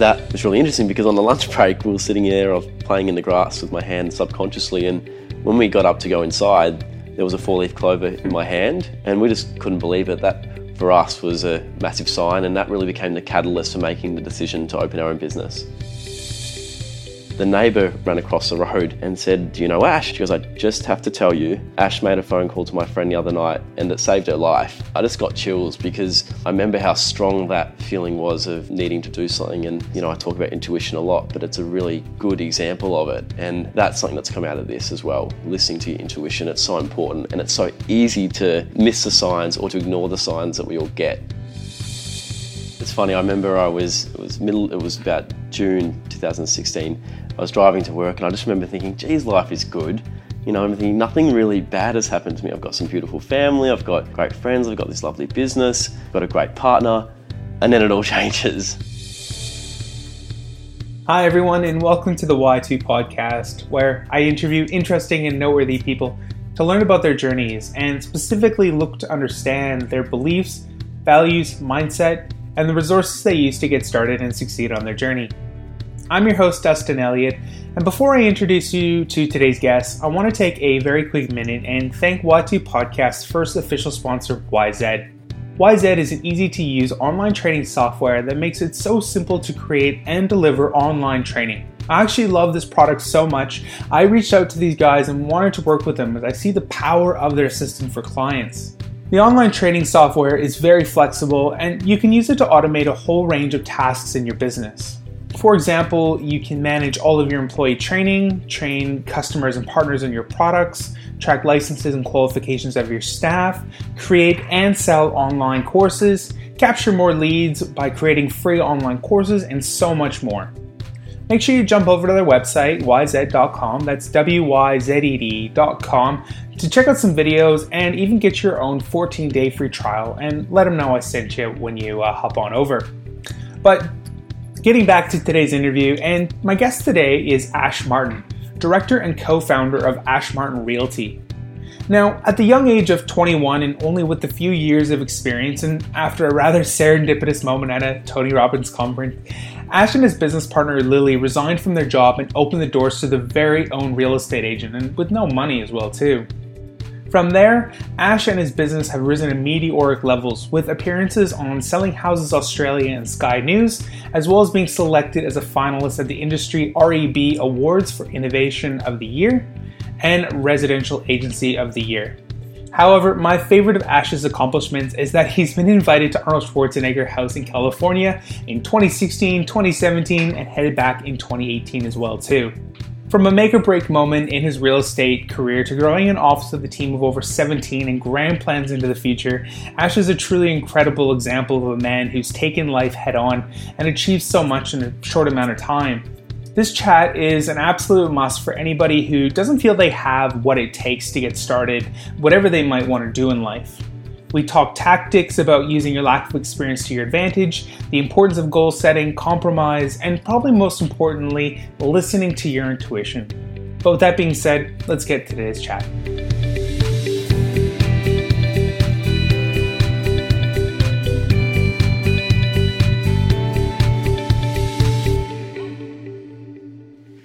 that was really interesting because on the lunch break we were sitting there, I was playing in the grass with my hand subconsciously, and when we got up to go inside, there was a four-leaf clover in my hand, and we just couldn't believe it. That for us was a massive sign, and that really became the catalyst for making the decision to open our own business. The neighbour ran across the road and said, Do you know Ash? She goes, I just have to tell you, Ash made a phone call to my friend the other night and it saved her life. I just got chills because I remember how strong that feeling was of needing to do something. And, you know, I talk about intuition a lot, but it's a really good example of it. And that's something that's come out of this as well. Listening to your intuition, it's so important and it's so easy to miss the signs or to ignore the signs that we all get. It's funny, I remember I was, it was middle, it was about June 2016. I was driving to work and I just remember thinking, geez, life is good. You know, I'm thinking nothing really bad has happened to me. I've got some beautiful family, I've got great friends, I've got this lovely business, I've got a great partner, and then it all changes. Hi, everyone, and welcome to the Y2 podcast, where I interview interesting and noteworthy people to learn about their journeys and specifically look to understand their beliefs, values, mindset, and the resources they use to get started and succeed on their journey. I'm your host, Dustin Elliott, and before I introduce you to today's guest, I want to take a very quick minute and thank Y2 Podcast's first official sponsor, Wyzed. Wyzed is an easy to use online training software that makes it so simple to create and deliver online training. I actually love this product so much, I reached out to these guys and wanted to work with them as I see the power of their system for clients. The online training software is very flexible and you can use it to automate a whole range of tasks in your business. For example, you can manage all of your employee training, train customers and partners on your products, track licenses and qualifications of your staff, create and sell online courses, capture more leads by creating free online courses, and so much more. Make sure you jump over to their website, wyzed.com, that's W Y Z E D.com, to check out some videos and even get your own 14 day free trial and let them know I sent you when you uh, hop on over. But Getting back to today's interview, and my guest today is Ash Martin, director and co founder of Ash Martin Realty. Now, at the young age of 21 and only with a few years of experience, and after a rather serendipitous moment at a Tony Robbins conference, Ash and his business partner Lily resigned from their job and opened the doors to the very own real estate agent, and with no money as well, too. From there, Ash and his business have risen to meteoric levels with appearances on Selling Houses Australia and Sky News, as well as being selected as a finalist at the Industry REB Awards for Innovation of the Year and Residential Agency of the Year. However, my favorite of Ash's accomplishments is that he's been invited to Arnold Schwarzenegger House in California in 2016, 2017, and headed back in 2018 as well too. From a make or break moment in his real estate career to growing an office with a team of over 17 and grand plans into the future, Ash is a truly incredible example of a man who's taken life head on and achieved so much in a short amount of time. This chat is an absolute must for anybody who doesn't feel they have what it takes to get started, whatever they might want to do in life. We talk tactics about using your lack of experience to your advantage, the importance of goal setting, compromise, and probably most importantly, listening to your intuition. But with that being said, let's get to today's chat.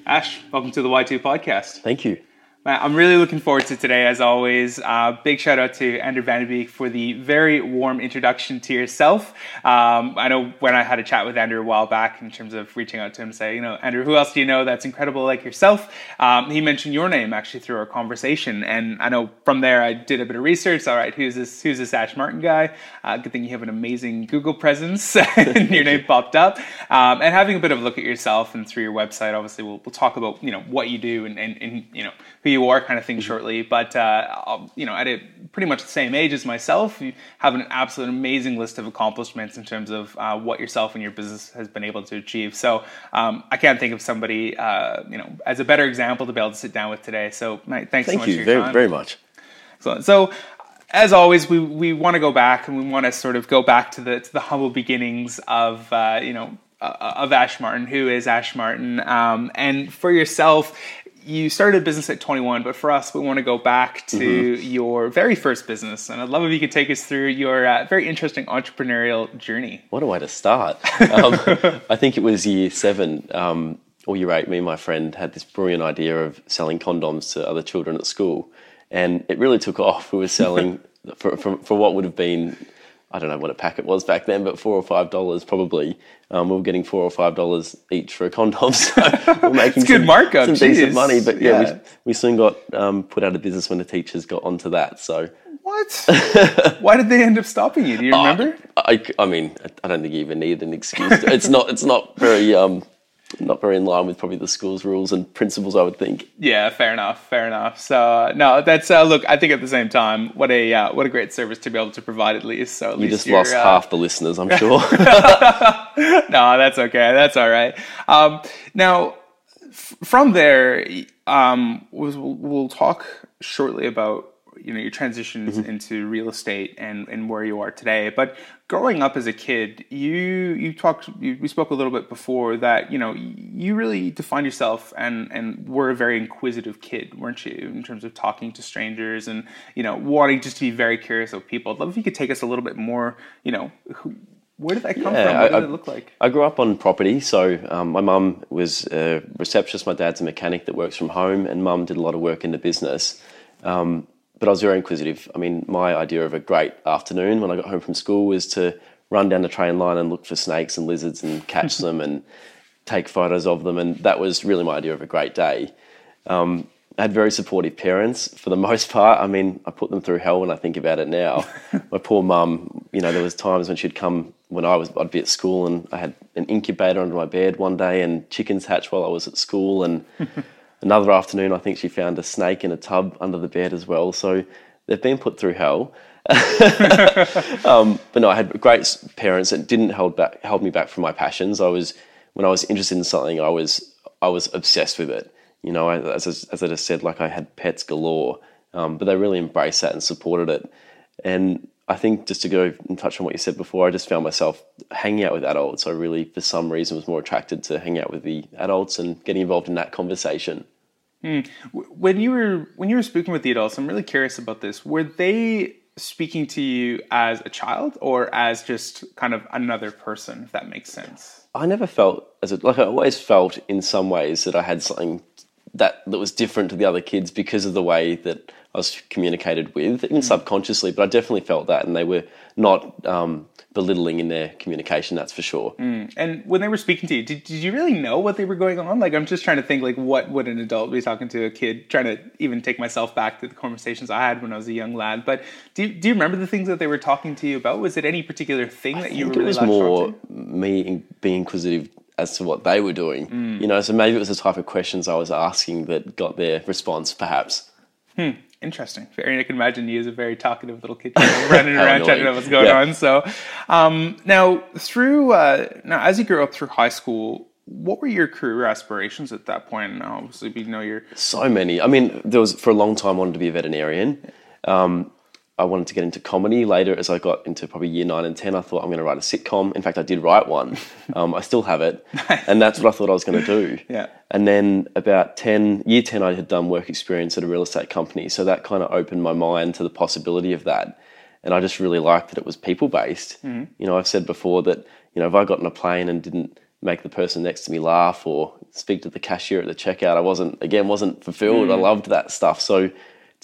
Ash, welcome to the Y2 podcast. Thank you. I'm really looking forward to today, as always. Uh, big shout out to Andrew Vanderbeek for the very warm introduction to yourself. Um, I know when I had a chat with Andrew a while back in terms of reaching out to him, say, you know, Andrew, who else do you know that's incredible like yourself? Um, he mentioned your name actually through our conversation, and I know from there I did a bit of research. All right, who's this? Who's this Ash Martin guy? Uh, good thing you have an amazing Google presence, and your name popped up. Um, and having a bit of a look at yourself and through your website, obviously, we'll, we'll talk about you know what you do and, and, and you know who you are kind of thing mm-hmm. shortly. But uh, you know, at a pretty much the same age as myself, you have an absolute amazing list of accomplishments in terms of uh, what yourself and your business has been able to achieve. So um, I can't think of somebody uh, you know as a better example to be able to sit down with today. So thanks Thank so much you for your very, time. very much. So, so as always, we, we want to go back and we want to sort of go back to the to the humble beginnings of uh, you know uh, of Ash Martin. Who is Ash Martin? Um, and for yourself, you started a business at 21, but for us, we want to go back to mm-hmm. your very first business. And I'd love if you could take us through your uh, very interesting entrepreneurial journey. What a way to start. um, I think it was year seven um, or year eight. Me and my friend had this brilliant idea of selling condoms to other children at school. And it really took off. We were selling for, for, for what would have been I don't know what a packet was back then, but four or five dollars probably. Um, we were getting four or five dollars each for a condom, so we're making some, good markup, some decent money. But yeah, yeah. We, we, soon got um, put out of business when the teachers got onto that. So what? Why did they end up stopping you? Do you remember? I, I, I mean, I don't think you even need an excuse. it's not. It's not very um, not very in line with probably the school's rules and principles, I would think. Yeah, fair enough, fair enough. So no, that's uh, look. I think at the same time, what a uh, what a great service to be able to provide at least. So at you least just lost uh, half the listeners, I'm sure. no, that's okay. That's all right. Um, now, f- from there, um, we'll, we'll talk shortly about you know your transitions mm-hmm. into real estate and and where you are today but growing up as a kid you you talked you, we spoke a little bit before that you know you really defined yourself and and were a very inquisitive kid weren't you in terms of talking to strangers and you know wanting just to be very curious of people i'd love if you could take us a little bit more you know who, where did that come yeah, from? What I, did it look like? I grew up on property. So um, my mum was a receptionist. My dad's a mechanic that works from home, and mum did a lot of work in the business. Um, but I was very inquisitive. I mean, my idea of a great afternoon when I got home from school was to run down the train line and look for snakes and lizards and catch them and take photos of them. And that was really my idea of a great day. Um, I had very supportive parents for the most part. I mean, I put them through hell when I think about it now. my poor mum, you know, there was times when she'd come when I was I'd be at school and I had an incubator under my bed one day and chickens hatch while I was at school and Another afternoon, I think she found a snake in a tub under the bed as well. So they've been put through hell. um, but no, I had great parents that didn't hold back, held me back from my passions. I was when I was interested in something, I was I was obsessed with it. You know, as as I just said, like I had pets galore, um, but they really embraced that and supported it. And I think just to go and touch on what you said before, I just found myself hanging out with adults. I really, for some reason, was more attracted to hang out with the adults and getting involved in that conversation. Mm. When you were when you were speaking with the adults, I'm really curious about this. Were they speaking to you as a child or as just kind of another person, if that makes sense? I never felt as a, like I always felt in some ways that I had something that that was different to the other kids because of the way that I was communicated with, even mm. subconsciously. But I definitely felt that, and they were not um, belittling in their communication. That's for sure. Mm. And when they were speaking to you, did, did you really know what they were going on? Like, I'm just trying to think, like, what would an adult be talking to a kid? Trying to even take myself back to the conversations I had when I was a young lad. But do you, do you remember the things that they were talking to you about? Was it any particular thing I that you were? Really it was more me being inquisitive as to what they were doing. Mm. You know, so maybe it was the type of questions I was asking that got their response, perhaps. Hmm. Interesting. Very, I can imagine you as a very talkative little kid running around trying to know what's going yeah. on. So, um, now through uh, now as you grew up through high school, what were your career aspirations at that point? Now, obviously, we know you're so many. I mean, there was for a long time I wanted to be a veterinarian. Um, I wanted to get into comedy later as I got into probably year nine and 10. I thought I'm going to write a sitcom. In fact, I did write one. Um, I still have it. and that's what I thought I was going to do. Yeah. And then about 10, year 10, I had done work experience at a real estate company. So that kind of opened my mind to the possibility of that. And I just really liked that it was people based. Mm-hmm. You know, I've said before that, you know, if I got on a plane and didn't make the person next to me laugh or speak to the cashier at the checkout, I wasn't, again, wasn't fulfilled. Mm. I loved that stuff. So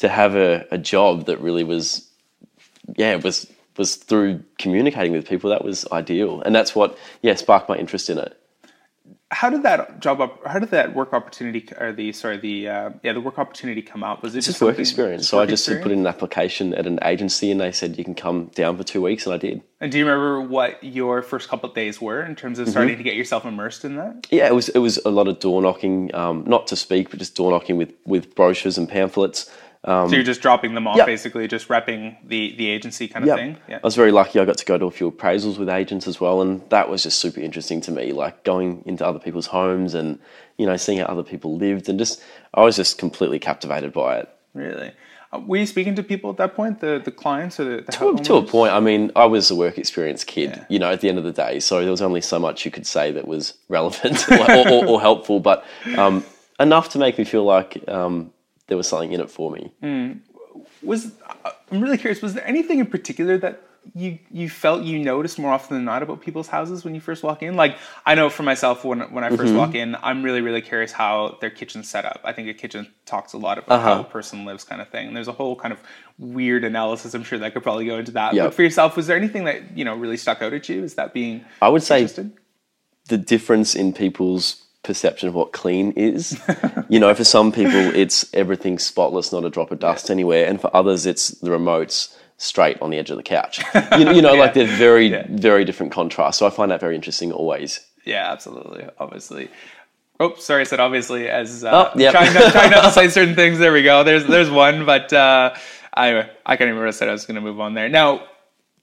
to have a, a job that really was yeah, was was through communicating with people. That was ideal, and that's what yeah sparked my interest in it. How did that job up? How did that work opportunity or the sorry the uh, yeah the work opportunity come up? Was it just, work experience? So work I just experience? put in an application at an agency, and they said you can come down for two weeks, and I did. And do you remember what your first couple of days were in terms of mm-hmm. starting mm-hmm. to get yourself immersed in that? Yeah, it was it was a lot of door knocking, um, not to speak, but just door knocking with with brochures and pamphlets. Um, so you're just dropping them off, basically, just repping the the agency kind of thing. Yeah. I was very lucky. I got to go to a few appraisals with agents as well, and that was just super interesting to me. Like going into other people's homes and you know seeing how other people lived, and just I was just completely captivated by it. Really. Uh, were you speaking to people at that point, the the clients or the, the to, to, a point? I mean, I was a work experience kid, yeah. you know, at the end of the day, so there was only so much you could say that was relevant or, or, or, helpful. But um, enough to make me feel like um, there was something in it for me. Was I'm really curious. Was there anything in particular that you you felt you noticed more often than not about people's houses when you first walk in? Like I know for myself when when I 1st Mm-hmm. walk in, I'm really really curious how their kitchen's set up. I think a kitchen talks a lot about how Uh-huh. a person lives, kind of thing. And there's a whole kind of weird analysis. I'm sure that could probably go into that. Yep. But for yourself, was there anything that you know really stuck out at you? Is that being I would say the difference in people's perception of what clean is. you know, for some people, it's everything spotless, not a drop of dust anywhere, and for others, it's the remotes straight on the edge of the couch. You, you know, like they're very, Yeah. very different contrasts. So I find that very interesting always. Yeah, absolutely. Obviously. Oh, sorry, I said obviously as uh, Oh, yep. trying, not, trying not to say certain things. There we go. There's there's one, but uh, I I can't even remember what I said. I was going to move on there. Now,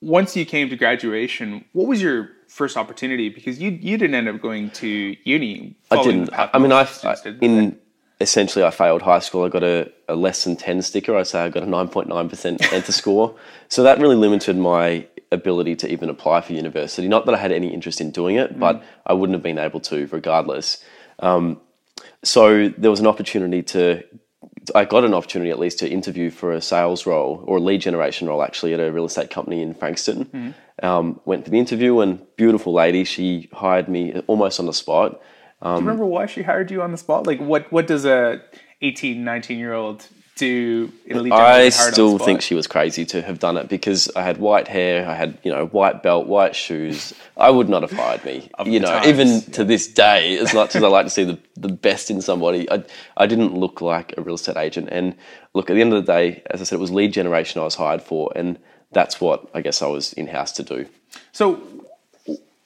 once you came to graduation, what was your first opportunity? Because you you didn't end up going to uni. I didn't. I mean, I, did. in essentially I failed high school. I got a, a less than ten sticker. I say I got a nine point nine percent enter score. So that really limited my ability to even apply for university. Not that I had any interest in doing it, but I wouldn't have been able to regardless. Um, so there was an opportunity to. I got an opportunity at least to interview for a sales role or a lead generation role actually at a real estate company in Frankston. Um, went for the interview and beautiful lady. She hired me almost on the spot. Do you remember why she hired you on the spot? Like, what what does a 18, 19 year old in I still think she was crazy to have done it because I had white hair, I had you know white belt, white shoes. I would not have hired me. you know, times, even to this day, as much as I like to see the, the best in somebody, I I didn't look like a real estate agent. And look, at the end of the day, as I said, it was lead generation I was hired for, and that's what I guess I was in house to do. So,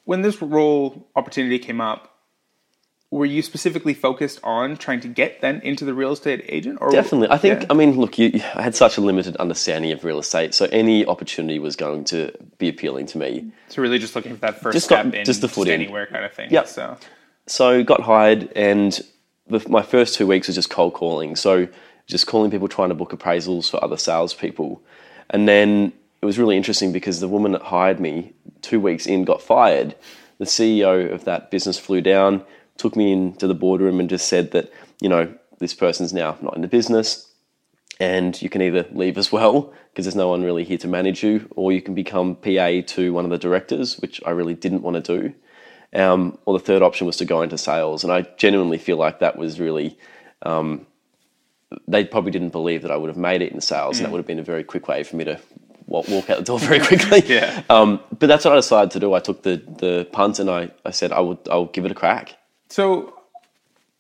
when this role opportunity came up, were you specifically focused on trying to get then into the real estate agent? Or Definitely. I think, Yeah. I mean, look, you, I had such a limited understanding of real estate, so any opportunity was going to be appealing to me. so really just looking for that first Just step got- in just the foot in. anywhere kind of thing. yeah So So got hired, and the, my first two weeks was just cold calling. So just calling people, trying to book appraisals for other salespeople, and then it was really interesting because the woman that hired me two weeks in got fired. The CEO of that business flew down, took me into the boardroom, and just said that you know this person's now not in the business, and you can either leave as well because there's no one really here to manage you, or you can become PA to one of the directors, which I really didn't want to do. Um, or the third option was to go into sales, and I genuinely feel like that was really. Um, they probably didn't believe that I would have made it in sales, and that would have been a very quick way for me to wa- walk out the door very quickly. Yeah. Um, but that's what I decided to do. I took the the punt, and I, I said I would I'll give it a crack. So,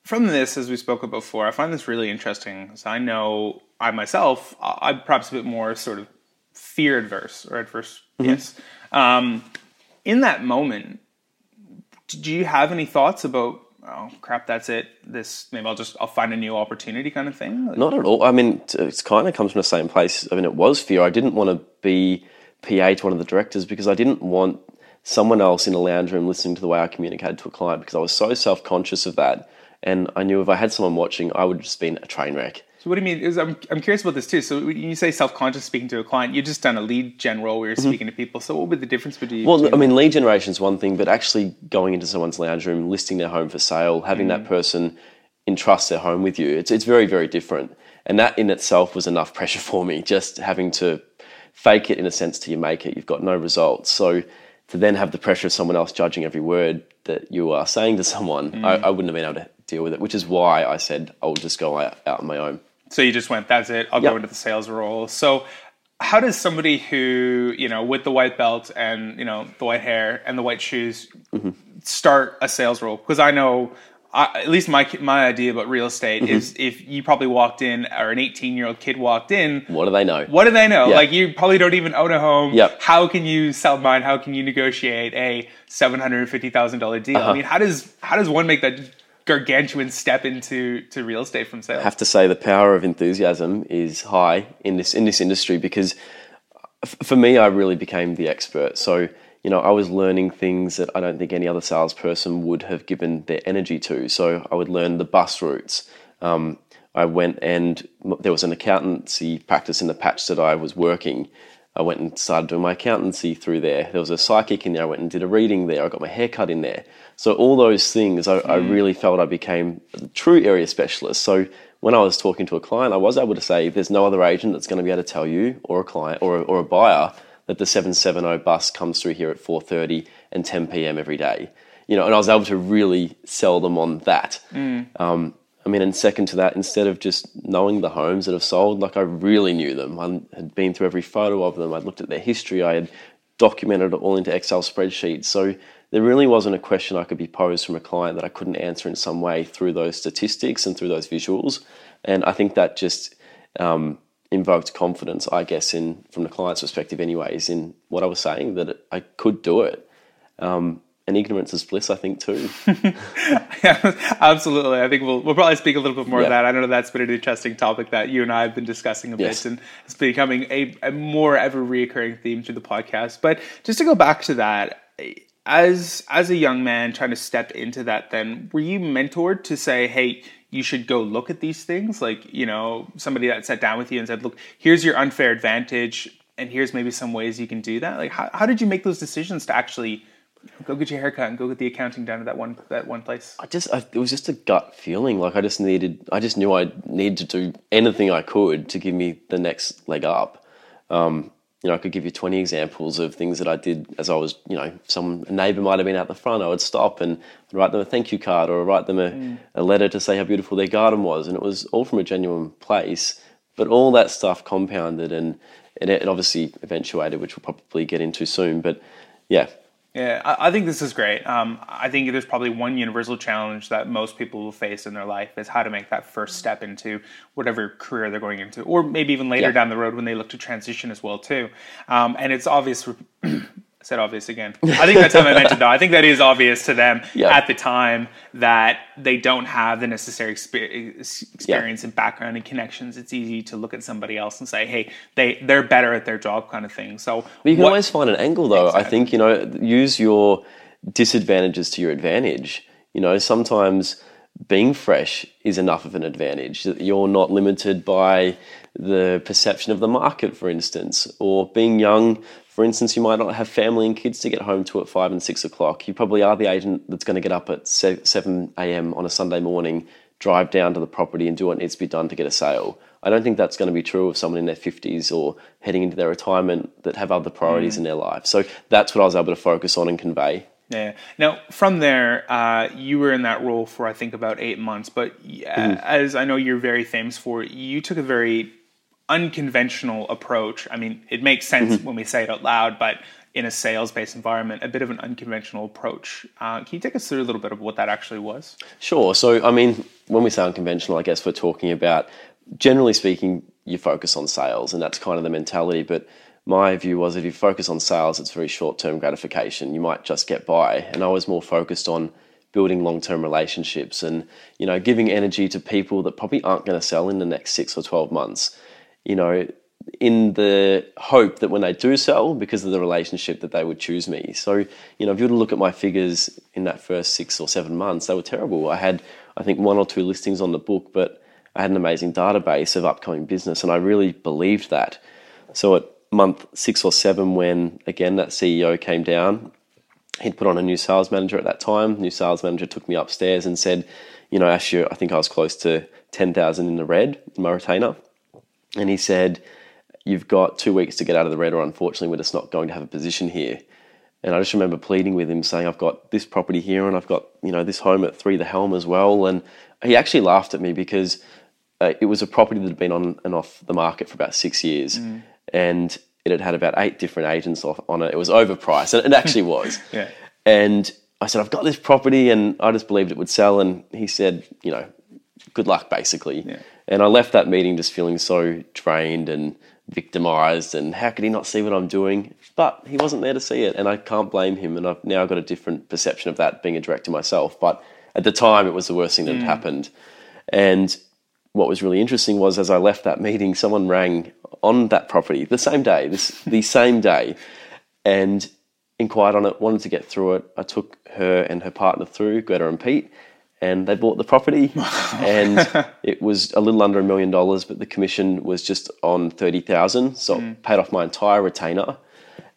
from this, as we spoke about before, I find this really interesting. So I know I myself, I'm perhaps a bit more sort of fear adverse or adverse. Yes. Um, in that moment, did you have any thoughts about? Oh crap! That's it. This maybe I'll just I'll find a new opportunity, kind of thing. Like, Not at all. I mean, it's kind of comes from the same place. I mean, it was fear. I didn't want to be PA to one of the directors because I didn't want someone else in a lounge room listening to the way I communicated to a client because I was so self conscious of that. And I knew if I had someone watching, I would have just been a train wreck. So what do you mean? Is I'm I'm curious about this too. So when you say self conscious speaking to a client, you just done a lead gen role where you're speaking to people. So what would be the difference between? Mm-hmm. Well, I mean, lead generation is one thing, but actually going into someone's lounge room, listing their home for sale, having that person entrust their home with you, it's, it's very, very different. And that in itself was enough pressure for me, just having to fake it in a sense till you make it. You've got no results. So to then have the pressure of someone else judging every word that you are saying to someone, I, I wouldn't have been able to deal with it, which is why I said I'll just go out, on my own. So you just went, that's it. I'll go into the sales role. So how does somebody who, you know, with the white belt and, you know, the white hair and the white shoes Mm-hmm. start a sales role? Because I know, I, at least my my idea about real estate Mm-hmm. is if you probably walked in or an 18 year old kid walked in, What do they know? what do they know? Yeah. Like you probably don't even own a home. Yep. How can you sell mine? How can you negotiate a seven hundred and fifty thousand dollar deal? Uh-huh. I mean, how does how does one make that gargantuan step into to real estate from sales? I have to say the power of enthusiasm is high in this in this industry because f- for me I really became the expert. So you know I was learning things that I don't think any other salesperson would have given their energy to. So I would learn the bus routes. Um, I went and there was an accountancy practice in the patch that I was working. I went and started doing my accountancy through there. There was a psychic in there. I went and did a reading there. I got my hair cut in there. So all those things, I, I really felt I became a true area specialist. So when I was talking to a client, I was able to say, there's no other agent that's going to be able to tell you or a client or, or a buyer that the 770 bus comes through here at 4.30 and 10 p.m. every day. You know, and I was able to really sell them on that. Um, I mean, and second to that, instead of just knowing the homes that have sold, like I really knew them. I had been through every photo of them. I'd looked at their history. I had documented it all into Excel spreadsheets. So there really wasn't a question I could be posed from a client that I couldn't answer in some way through those statistics and through those visuals. And I think that just um, invoked confidence, I guess, in from the client's perspective, anyways, in what I was saying that I could do it. Um, and ignorance is bliss, I think, too. yeah, absolutely. I think we'll we'll probably speak a little bit more Yeah. of that. I know that's been an interesting topic that you and I have been discussing a Yes. bit, and it's becoming a, a more ever reoccurring theme through the podcast. But just to go back to that, as as a young man trying to step into that, then were you mentored to say, "Hey, you should go look at these things"? Like, you know, somebody that sat down with you and said, "Look, here's your unfair advantage." And here's maybe some ways you can do that. Like, how, how did you make those decisions to actually go get your haircut and go get the accounting done at that one that one place? I just, I, it was just a gut feeling. Like I just needed, I just knew I needed to do anything I could to give me the next leg up. Um, you know, I could give you 20 examples of things that I did as I was, you know, some neighbour might have been out the front. I would stop and write them a thank you card or write them a, mm. a letter to say how beautiful their garden was. And it was all from a genuine place. But all that stuff compounded and it, it obviously eventuated, which we'll probably get into soon. But yeah, Yeah, I, I think this is great. Um, I think there's probably one universal challenge that most people will face in their life is how to make that first step into whatever career they're going into, or maybe even later Yeah. down the road when they look to transition as well too. Um, and it's obvious. I said obvious again. I think that's how I meant it though. I think that is obvious to them Yeah. at the time that they don't have the necessary exper- experience and background and connections. It's easy to look at somebody else and say, "Hey, they they're better at their job," kind of thing. So But you can what- always find an angle, though. I think you know, use your disadvantages to your advantage. You know, sometimes being fresh is enough of an advantage. That You're not limited by the perception of the market, for instance, or being young. For instance, you might not have family and kids to get home to at five and six o'clock. You probably are the agent that's going to get up at seven a.m. on a Sunday morning, drive down to the property, and do what needs to be done to get a sale. I don't think that's going to be true of someone in their 50s or heading into their retirement that have other priorities in their life. So that's what I was able to focus on and convey. Yeah. Now, from there, uh, you were in that role for I think about eight months. But uh, as I know you're very famous for, you took a very unconventional approach. I mean, it makes sense when we say it out loud, but in a sales-based environment, a bit of an unconventional approach. Uh, can you take us through a little bit of what that actually was? Sure. So, I mean, when we say unconventional, I guess we're talking about, generally speaking, you focus on sales, and that's kind of the mentality. But my view was if you focus on sales, it's very short term gratification. You might just get by. And I was more focused on building long term relationships and, you know, giving energy to people that probably aren't going to sell in the next six or 12 months. You know, in the hope that when they do sell, because of the relationship, that they would choose me. So, you know, if you were to look at my figures in that first six or seven months, they were terrible. I had, I think, one or two listings on the book, but I had an amazing database of upcoming business, and I really believed that. So at month six or seven, when again that CEO came down, he'd put on a new sales manager at that time. New sales manager took me upstairs and said, you know, Asher, I think I was close to 10,000 in the red in my retainer. And he said, You've got two weeks to get out of the red, or unfortunately, we're just not going to have a position here. And I just remember pleading with him, saying, I've got this property here and I've got, you know, this home at Three the Helm as well. And he actually laughed at me because uh, it was a property that had been on and off the market for about six years. And it had had about eight different agents off on it. It was overpriced, and it actually was. Yeah. And I said, I've got this property, and I just believed it would sell. And he said, you know, good luck, basically. And I left that meeting just feeling so drained and victimized. And how could he not see what I'm doing? But he wasn't there to see it, and I can't blame him. And I've now got a different perception of that being a director myself. But at the time, it was the worst thing that had mm. happened. And what was really interesting was as I left that meeting, someone rang on that property the same day, this the same day, and inquired on it, wanted to get through it. I took her and her partner through, Greta and Pete, and they bought the property, and it was a little under a million dollars, but the commission was just on thirty thousand, so it hmm. paid off my entire retainer,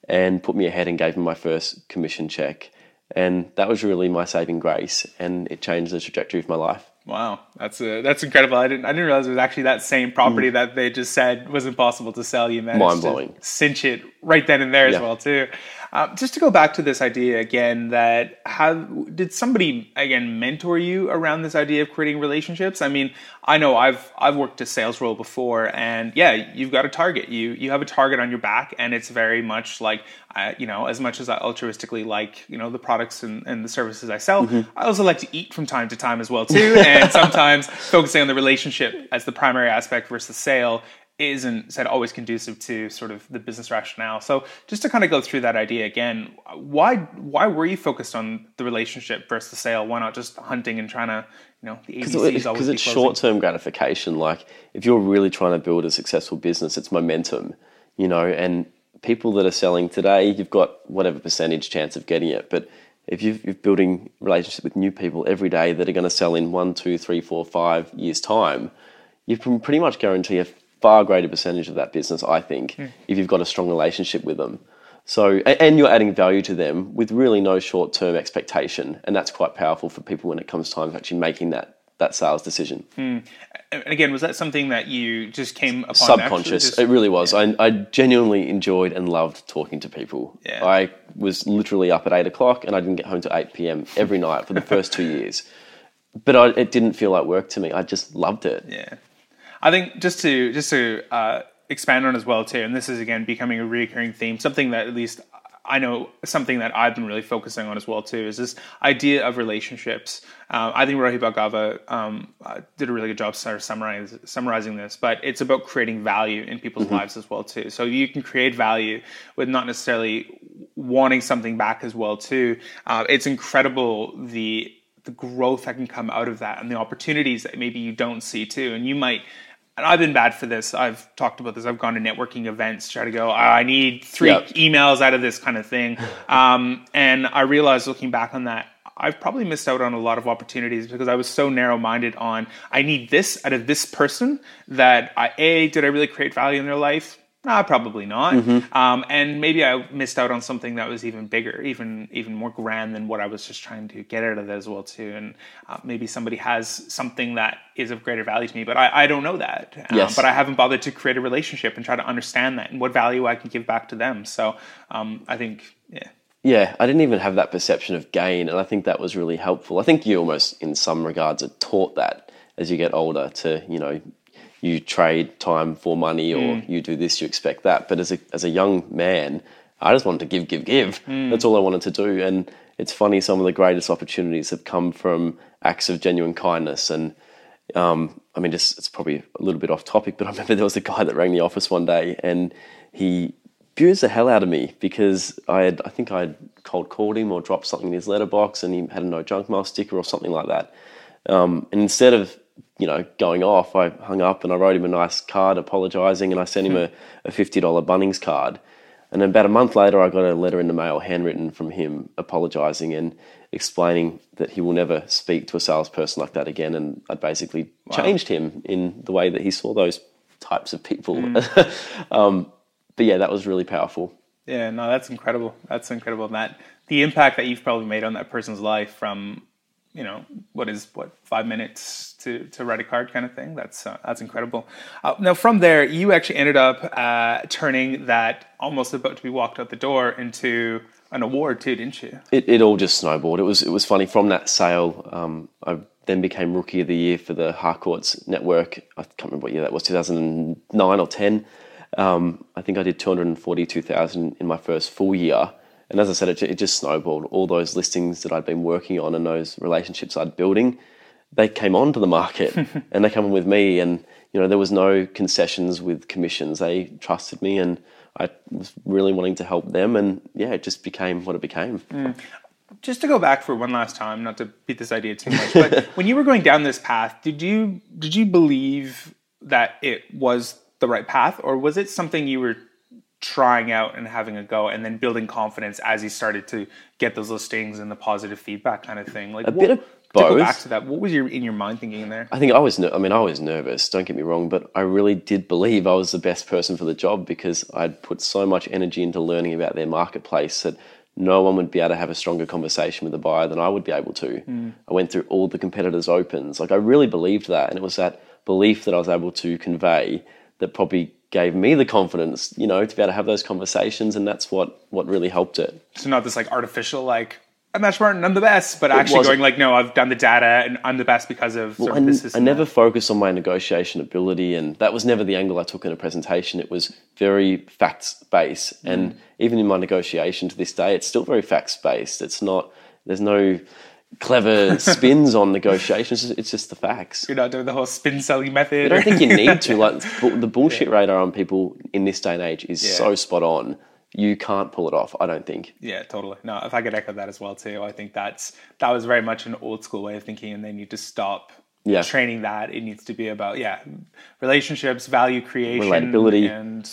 and put me ahead and gave me my first commission check, and that was really my saving grace, and it changed the trajectory of my life. Wow, that's a, that's incredible. I didn't I didn't realize it was actually that same property that they just said was impossible to sell. You managed Mind-blowing. to cinch it right then and there as well too. Uh, just to go back to this idea again, that how did somebody again mentor you around this idea of creating relationships? I mean, I know I've I've worked a sales role before, and yeah, you've got a target. You you have a target on your back, and it's very much like uh, you know, as much as I altruistically like you know the products and, and the services I sell, Mm-hmm. I also like to eat from time to time as well too. And sometimes focusing on the relationship as the primary aspect versus sale isn't said always conducive to sort of the business rationale. So just to kind of go through that idea again, why why were you focused on the relationship versus the sale? Why not just hunting and trying to you know the ABCs always because it's short term gratification. Like if you're really trying to build a successful business, it's momentum, you know. And people that are selling today, you've got whatever percentage chance of getting it. But if you've, you're building relationship with new people every day that are going to sell in one, two, three, four, five years time, you can pretty much guarantee a far greater percentage of that business. I think hmm. if you've got a strong relationship with them. So, and you're adding value to them with really no short term expectation. And that's quite powerful for people when it comes time to actually making that, that sales decision. And again, was that something that you just came upon Subconscious. Just- it really was. I, I genuinely enjoyed and loved talking to people. Yeah. I was literally up at eight o'clock and I didn't get home till 8 p.m. every night for the first two years. But I, it didn't feel like work to me. I just loved it. Yeah, I think just to just to uh, expand on as well too, and this is again becoming a recurring theme. Something that at least I know something that I've been really focusing on as well too is this idea of relationships. Um, I think Rohit Bhargava um, uh, did a really good job sort of summarize, summarizing this, but it's about creating value in people's lives as well too. So you can create value with not necessarily wanting something back as well too. Uh, it's incredible the the growth that can come out of that and the opportunities that maybe you don't see too. And you might, and I've been bad for this. I've talked about this. I've gone to networking events, try to go, "Ah, I need three Yep. emails out of this kind of thing. Um, and I realized looking back on that, I've probably missed out on a lot of opportunities because I was so narrow minded on, I need this out of this person that I, A, did I really create value in their life? Nah, probably not. Um, and maybe I missed out on something that was even bigger, even even more grand than what I was just trying to get out of it as well too. And uh, maybe somebody has something that is of greater value to me, but I, I don't know that. Um, Yes. But I haven't bothered to create a relationship and try to understand that and what value I can give back to them. So um, I think, yeah. Yeah, I didn't even have that perception of gain, and I think that was really helpful. I think you almost, in some regards, are taught that as you get older to, you know, you trade time for money or you do this, you expect that. But as a as a young man, I just wanted to give, give, give. That's all I wanted to do. And it's funny, some of the greatest opportunities have come from acts of genuine kindness. And um, I mean, just, it's probably a little bit off topic, but I remember there was a guy that rang the office one day and he abused the hell out of me because I had, I think I had cold called him or dropped something in his letterbox and he had a no junk mail sticker or something like that. Um, and instead of, you know, going off, I hung up and I wrote him a nice card apologising and I sent him a, a $50 Bunnings card. And then about a month later, I got a letter in the mail, handwritten from him, apologising and explaining that he will never speak to a salesperson like that again. And I basically changed him in the way that he saw those types of people. um, but yeah, that was really powerful. Yeah, no, that's incredible. That's incredible. That the impact that you've probably made on that person's life from, you know, what is what five minutes to, to write a card kind of thing. That's uh, that's incredible. Uh, now from there, you actually ended up uh, turning that almost about to be walked out the door into an award too, didn't you? It, it all just snowballed. It was it was funny. From that sale, um, I then became rookie of the year for the Harcourts network. I can't remember what year that was, 2009 or 10. Um, I think I did 242,000 in my first full year. And as I said, it, it just snowballed. All those listings that I'd been working on and those relationships I'd building, they came onto the market and they came on with me. And you know, there was no concessions with commissions. They trusted me, and I was really wanting to help them. And yeah, it just became what it became. Mm. just to go back for one last time, not to beat this idea too much, but when you were going down this path, did you did you believe that it was the right path, or was it something you were trying out and having a go, and then building confidence as he started to get those listings and the positive feedback kind of thing? Like A bit of both. To go back to that. What was your in your mind thinking there? I think I was. I mean, I was nervous. Don't get me wrong, but I really did believe I was the best person for the job because I'd put so much energy into learning about their marketplace that no one would be able to have a stronger conversation with the buyer than I would be able to. Mm. I went through all the competitors' opens. Like I really believed that, and it was that belief that I was able to convey that probably gave me the confidence, you know, to be able to have those conversations, and that's what what really helped it. So not this like artificial like I'm Ash Martin, I'm the best, but actually wasn't- going like, no, I've done the data and I'm the best because of sort I, this I never focused on my negotiation ability, and that was never the angle I took in a presentation. It was very facts based, Mm. and even in my negotiation to this day, it's still very facts based. It's not. There's no clever spins on negotiations. It's just- the facts. You're not doing the whole spin selling method. I don't think you need to. Like the bullshit radar on people in this day and age is Yeah. so spot on. You can't pull it off. I don't think. Yeah, totally. No, if I could echo that as well too, I think that's that was very much an old school way of thinking, and they need to stop Yeah. training that. It needs to be about yeah, relationships, value creation, Relatability. and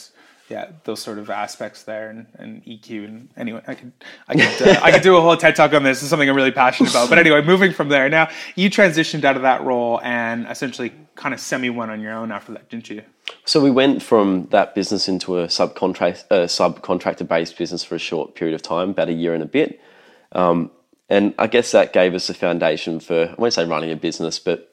yeah, those sort of aspects there, and, and EQ. And anyway, I could I could uh, I could do a whole TED talk on this. It's something I'm really passionate about. But anyway, moving from there, now you transitioned out of that role and essentially kind of semi went on your own after that, didn't you? So we went from that business into a subcontract uh, subcontractor based business for a short period of time, about a year and a bit. Um, and I guess that gave us a foundation for I won't say running a business, but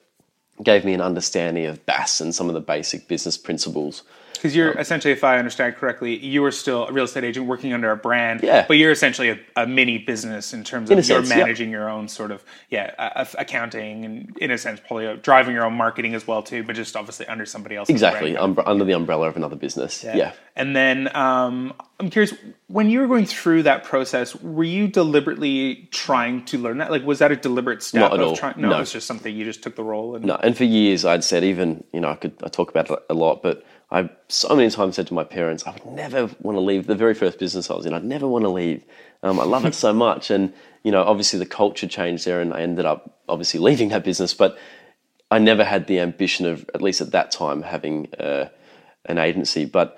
gave me an understanding of BAS and some of the basic business principles. Because you're essentially, if I understand correctly, you are still a real estate agent working under a brand, Yeah. but you're essentially a, a mini business in terms of a you're sense, yeah. managing your own sort of yeah a- accounting and in a sense probably uh, driving your own marketing as well too, but just obviously under somebody else's Exactly, under the umbrella of another business. Yeah. And then um, I'm curious, when you were going through that process, were you deliberately trying to learn that? Like, was that a deliberate step Not at of all. trying? No, No. it was just something you just took the role and No, and for years I'd said even you know I could I talk about it a lot, but I so many times said to my parents I would never want to leave the very first business I was in. I'd never want to leave. Um, I love it so much, and you know obviously the culture changed there, and I ended up obviously leaving that business. But I never had the ambition of at least at that time having uh, an agency. But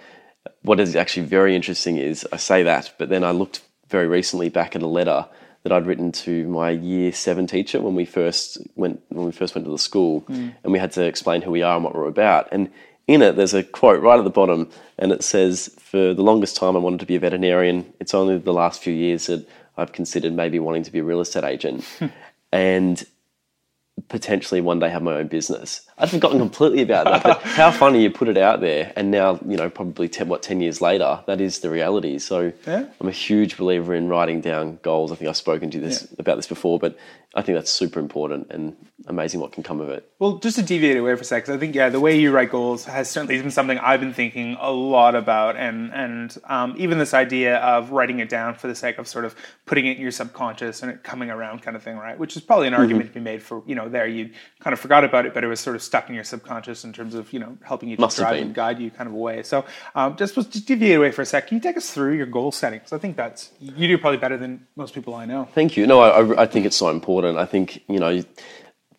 what is actually very interesting is I say that, but then I looked very recently back at a letter that I'd written to my year seven teacher when we first went when we first went to the school, and we had to explain who we are and what we're about. And in it, there's a quote right at the bottom, and it says, "For the longest time, I wanted to be a veterinarian. It's only the last few years that I've considered maybe wanting to be a real estate agent." Hmm. and potentially one day have my own business. I'd forgotten completely about that, but how funny you put it out there, and now you know probably ten, what ten years later, that is the reality. So Yeah. I'm a huge believer in writing down goals. I think I've spoken to you this about this before, but I think that's super important and amazing what can come of it. Well, just to deviate away for a second, I think yeah, the way you write goals has certainly been something I've been thinking a lot about, and and um, even this idea of writing it down for the sake of sort of putting it in your subconscious and it coming around, kind of thing, right? Which is probably an argument Mm-hmm. to be made for you know there you kind of forgot about it, but it was sort of stuck in your subconscious in terms of you know helping you to Must drive and guide you kind of away. So um, just just deviate away for a sec. Can you take us through your goal setting? Because I think that's you do probably better than most people I know. Thank you. No, I, I- I think it's so important. I think you know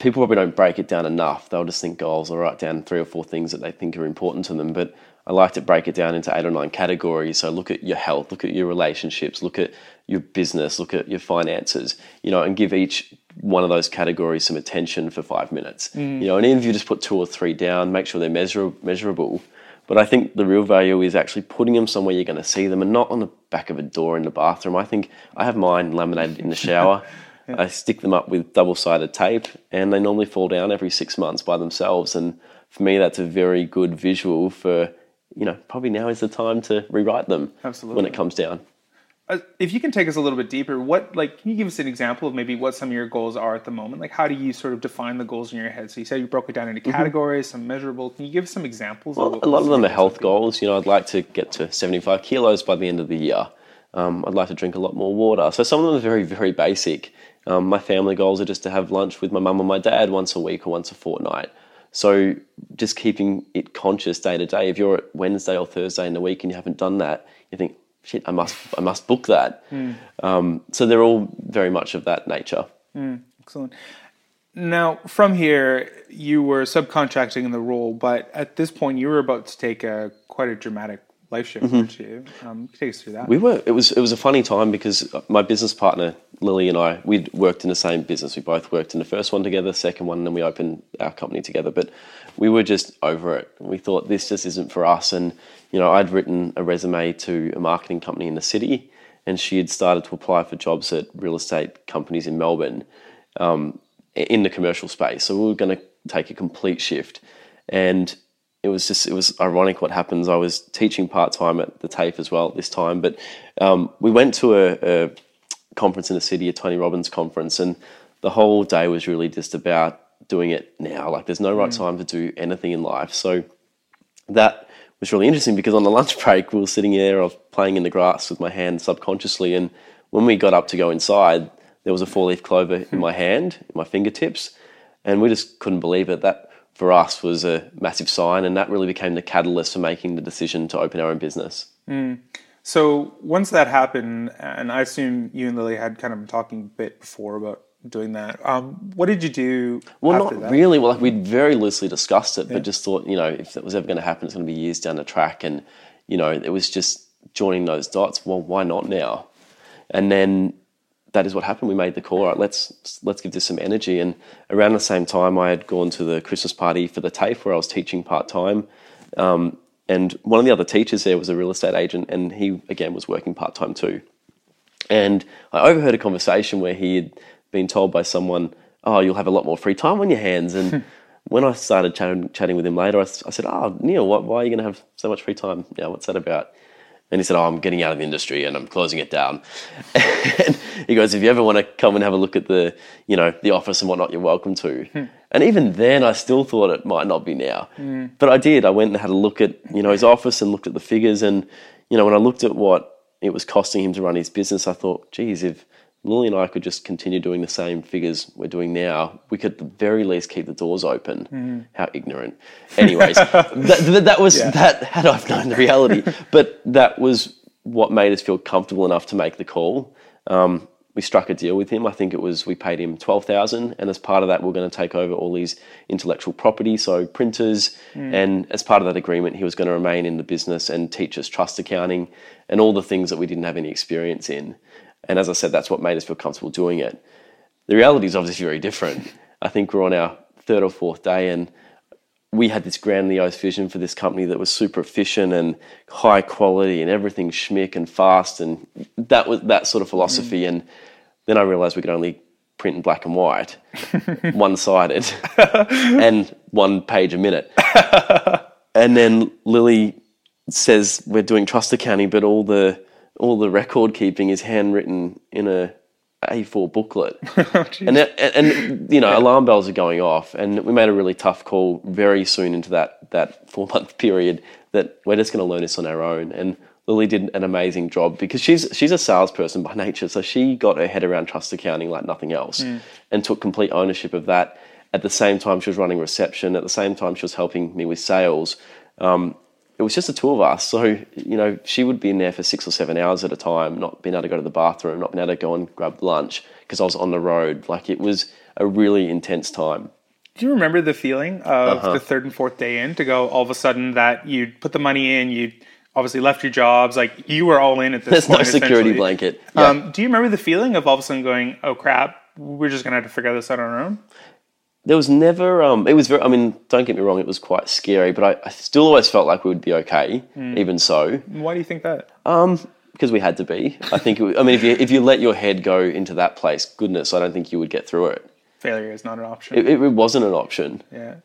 people probably don't break it down enough. They'll just think goals or write down three or four things that they think are important to them. But I like to break it down into eight or nine categories. So look at your health, look at your relationships, look at your business, look at your finances, you know, and give each one of those categories some attention for five minutes. Mm. You know, and even if you just put two or three down, make sure they're measur- measurable. But I think the real value is actually putting them somewhere you're going to see them and not on the back of a door in the bathroom. I think I have mine laminated in the shower. I stick them up with double sided tape and they normally fall down every six months by themselves. And for me, that's a very good visual for, you know, probably now is the time to rewrite them Absolutely. when it comes down. Uh, if you can take us a little bit deeper, what like can you give us an example of maybe what some of your goals are at the moment? Like how do you sort of define the goals in your head? So you said you broke it down into categories, some measurable. Can you give us some examples? Mm-hmm. Well, a lot of them are health goals. You know, I'd like to get to 75 kilos by the end of the year. Um, I'd like to drink a lot more water. So some of them are very, very basic. Um, my family goals are just to have lunch with my mum and my dad once a week or once a fortnight. So just keeping it conscious day to day. If you're at Wednesday or Thursday in the week and you haven't done that, you think, shit, I must, I must book that. Um, so they're all very much of that nature. Excellent. Now, from here, you were subcontracting in the role, but at this point, you were about to take a quite a dramatic life shift, weren't you? Um, take us through that. Mm-hmm. We were. It was. It was a funny time because my business partner Lily and I, we'd worked in the same business. We both worked in the first one together, second one, and then we opened our company together. But we were just over it. We thought this just isn't for us. And, you know, I'd written a resume to a marketing company in the city, and she had started to apply for jobs at real estate companies in Melbourne um, in the commercial space. So we were going to take a complete shift. And it was just it was ironic what happens. I was teaching part time at the TAFE as well at this time, but um, we went to a, a, conference in the city, a Tony Robbins conference, and the whole day was really just about doing it now. Like there's no right mm. time to do anything in life. So that was really interesting because on the lunch break we were sitting there, I was playing in the grass with my hand subconsciously, and when we got up to go inside, there was a four leaf clover in my hand, in my fingertips, and we just couldn't believe it. That for us was a massive sign, and that really became the catalyst for making the decision to open our own business. Mm. So once that happened, and I assume you and Lily had kind of been talking a bit before about doing that. Um, what did you do? Well, not that? really. Well, like we'd very loosely discussed it, yeah. but just thought, you know, if it was ever going to happen, it's going to be years down the track, and you know, it was just joining those dots. Well, why not now? And then that is what happened. We made the call. Right, let's let's give this some energy. And around the same time, I had gone to the Christmas party for the TAFE where I was teaching part time. Um, and one of the other teachers there was a real estate agent, and he again was working part time too. And I overheard a conversation where he had been told by someone, "Oh, you'll have a lot more free time on your hands." And when I started chatting, chatting with him later, I, I said, "Oh, Neil, what, why are you going to have so much free time? Yeah, what's that about?" And he said, Oh, I'm getting out of the industry and I'm closing it down. and he goes, If you ever want to come and have a look at the, you know, the office and whatnot, you're welcome to. Hmm. And even then, I still thought it might not be now. Hmm. But I did. I went and had a look at, you know, his office and looked at the figures. And, you know, when I looked at what it was costing him to run his business, I thought, geez, if Lily and I could just continue doing the same figures we're doing now, we could at the very least keep the doors open. Mm. How ignorant. Anyways, that, that, that, was yeah. that had I've known the reality, but that was what made us feel comfortable enough to make the call. Um, we struck a deal with him. I think it was we paid him twelve thousand, and as part of that, we're going to take over all his intellectual property, so printers. Mm. And as part of that agreement, he was going to remain in the business and teach us trust accounting and all the things that we didn't have any experience in. And as I said, that's what made us feel comfortable doing it. The reality is obviously very different. I think we're on our third or fourth day, and we had this grandiose vision for this company that was super efficient and high quality and everything schmick and fast, and that was that sort of philosophy. Mm. And then I realized we could only print in black and white, one sided, and one page a minute. and then Lily says we're doing trust accounting, but all the all the record keeping is handwritten in a A4 booklet. oh, and, and, you know, yeah. alarm bells are going off. And we made a really tough call very soon into that, that four month period that we're just going to learn this on our own. And Lily did an amazing job because she's she's a salesperson by nature, so she got her head around trust accounting like nothing else, mm. and took complete ownership of that. At the same time, she was running reception. At the same time, she was helping me with sales. Um, it was just the two of us. So, you know, she would be in there for six or seven hours at a time, not being able to go to the bathroom, not being able to go and grab lunch because I was on the road. Like it was a really intense time. Do you remember the feeling of uh-huh. the third and fourth day in to go all of a sudden that you'd put the money in, you'd obviously left your jobs, like you were all in at this There's point. There's no security blanket. Yeah. Um, do you remember the feeling of all of a sudden going, oh crap, we're just going to have to figure this out on our own? There was never um, it was very i mean don't get me wrong it was quite scary but i, I still always felt like we would be okay mm. even so. Why do you think that? Um, because we had to be. I think was, i mean if you if you let your head go into that place goodness i don't think you would get through it. Failure is not an option. It, it, it wasn't an option. Yeah.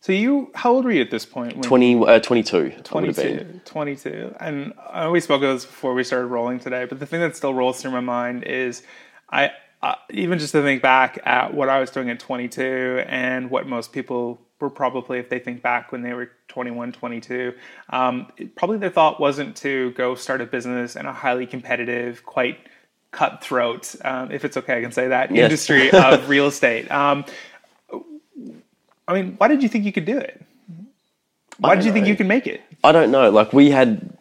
So you how old were you at this point when 20 uh, 22 22 22 and i we spoke of this before we started rolling today but the thing that still rolls through my mind is i uh, even just to think back at what I was doing at 22 and what most people were probably, if they think back when they were 21, 22, um, probably their thought wasn't to go start a business in a highly competitive, quite cutthroat, um, if it's okay, I can say that, yes. industry of real estate. Um, I mean, why did you think you could do it? Why did you know. think you could make it? I don't know. Like we had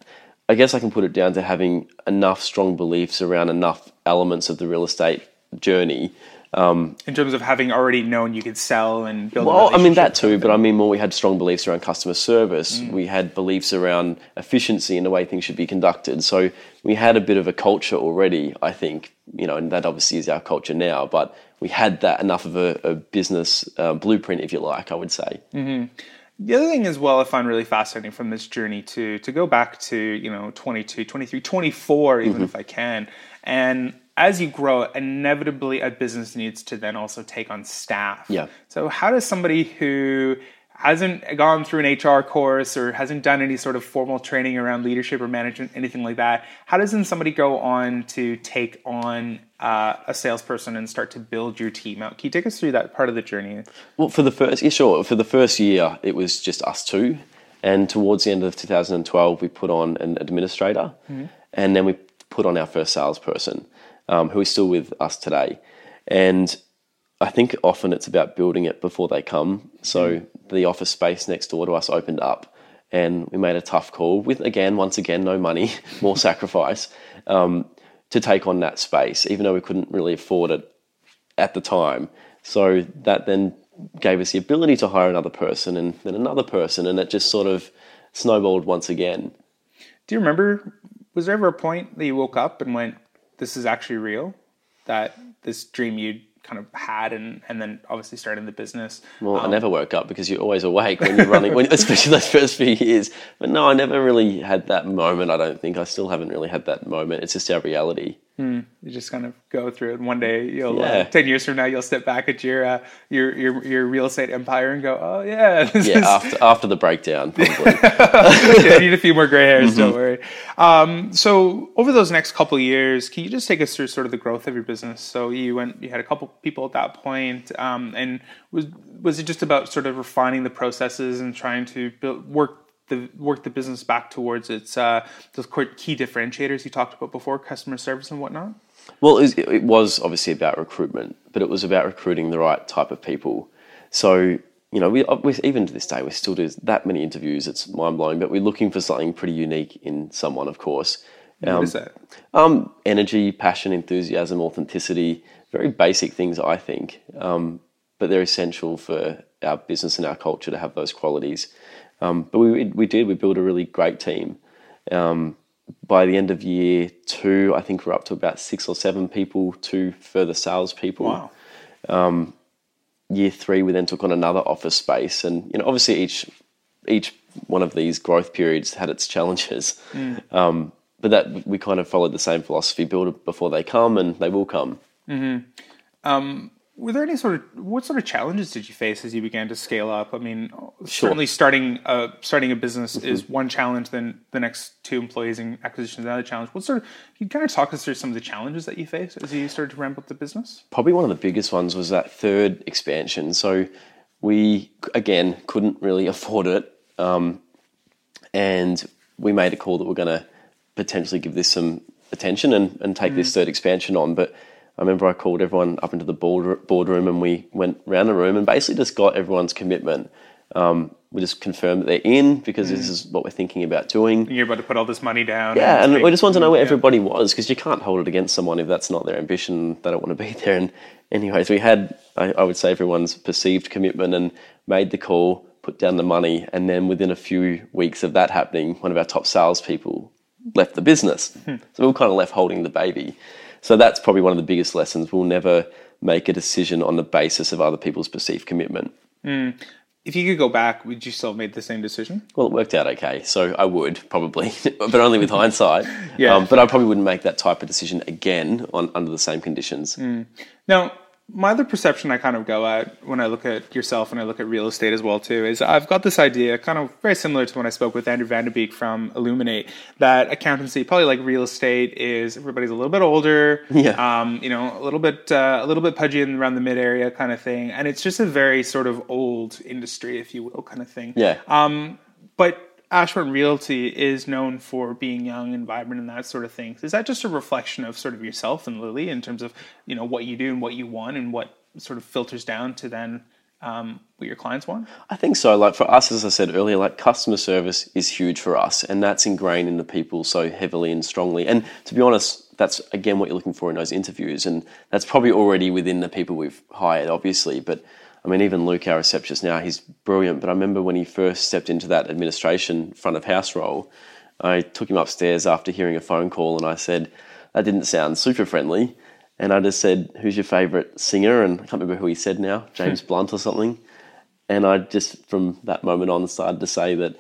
I guess I can put it down to having enough strong beliefs around enough elements of the real estate journey Um, in terms of having already known you could sell and build. a Well, I mean that too, but I mean more. We had strong beliefs around customer service. Mm. We had beliefs around efficiency and the way things should be conducted. So we had a bit of a culture already. I think you know, and that obviously is our culture now. But we had that enough of a, a business uh, blueprint, if you like. I would say. The other thing as well I find really fascinating from this journey to to go back to, you know, 22, 23, 24 Mm-hmm. even if I can. And as you grow, inevitably a business needs to then also take on staff. Yeah. So how does somebody who hasn't gone through an HR course or hasn't done any sort of formal training around leadership or management, anything like that, how does then somebody go on to take on uh, a salesperson and start to build your team out? Can you take us through that part of the journey? Well, for the first, yeah, sure. For the first year, it was just us two, and towards the end of 2012, we put on an administrator, and then we put on our first salesperson, um, who is still with us today. And I think often it's about building it before they come. So the office space next door to us opened up, and we made a tough call with again, once again, no money, more sacrifice, um, to take on that space, even though we couldn't really afford it at the time. So that then gave us the ability to hire another person and then another person, and it just sort of snowballed once again. Do you remember? Was there ever a point that you woke up and went, "This is actually real"? That this dream you kind of had, and and then obviously starting the business. Well, I um, never woke up because you're always awake when you're running, when, especially those first few years. But no, I never really had that moment. I don't think I still haven't really had that moment. It's just our reality. You just kind of go through it. And one day, you'll uh, Yeah. ten years from now, you'll step back at your uh, your your your real estate empire and go, "Oh yeah, Yeah, is after after the breakdown, probably. I need a few more gray hairs. Don't Mm-hmm. worry. Um, so over those next couple of years, can you just take us through sort of the growth of your business? So you went, you had a couple people at that point, um, and was was it just about sort of refining the processes and trying to build, work the work the business back towards its uh, those core- key differentiators you talked about before, customer service and whatnot? Well, it was, obviously about recruitment, but it was about recruiting the right type of people. So, you know, we, we even to this day, we still do that many interviews. It's mind blowing, but we're looking for something pretty unique in someone, of course. what is that? Um, energy, passion, enthusiasm, authenticity, very basic things, I think, um, but they're essential for our business and our culture to have those qualities. Um, but we, we did, we built a really great team. Um, by the end of year two, I think we're up to about six or seven people, two further salespeople. Wow. Year three, we then took on another office space, and you know, obviously each each one of these growth periods had its challenges. Um, but that we kind of followed the same philosophy: build before they come, and they will come. Were there any sort of what sort of challenges did you face as you began to scale up? I mean, certainly starting a starting a business mm-hmm. is one challenge. Then the next two employees and acquisition is another challenge. What sort of? You kind of talk us through some of the challenges that you faced as you started to ramp up the business? Probably one of the biggest ones was that third expansion. So we again couldn't really afford it, um, and we made a call that we're going to potentially give this some attention and, and take this mm. third expansion on. But I remember I called everyone up into the board, boardroom and we went around the room and basically just got everyone's commitment. Um, we just confirmed that they're in because this is what we're thinking about doing. You're about to put all this money down. Yeah, and take- we just want to know where yeah. everybody was because you can't hold it against someone if that's not their ambition. They don't want to be there. And anyways, we had, I, I would say, everyone's perceived commitment and made the call, put down the money, and then within a few weeks of that happening, one of our top salespeople left the business. so we were kind of left holding the baby. So that's probably one of the biggest lessons. We'll never make a decision on the basis of other people's perceived commitment. If you could go back, would you still have made the same decision? Well, it worked out okay, so I would probably, but only with hindsight. Yeah. Um, but I probably wouldn't make that type of decision again on under the same conditions. Now, my other perception I kind of go at when I look at yourself and I look at real estate as well too is I've got this idea, kind of very similar to when I spoke with Andrew Vanderbeek from Illuminate, that accountancy, probably like real estate, is everybody's a little bit older, Yeah. um, you know, a little bit uh, a little bit pudgy in around the mid area kind of thing, and it's just a very sort of old industry, if you will, kind of thing. Yeah. Um, but Ashburn Realty is known for being young and vibrant and that sort of thing. Is that just a reflection of sort of yourself and Lily in terms of you know what you do and what you want and what sort of filters down to then um, what your clients want? I think so. Like for us, as I said earlier, like customer service is huge for us, and that's ingrained in the people so heavily and strongly. And to be honest, that's again what you're looking for in those interviews, and that's probably already within the people we've hired, obviously. But I mean, even Luke, our receptionist now, he's brilliant. But I remember when he first stepped into that administration front of house role, I took him upstairs after hearing a phone call, and I said, "That didn't sound super friendly." And I just said, "Who's your favourite singer?" And I can't remember who he said now, James Blunt or something. And I just from that moment on started to say that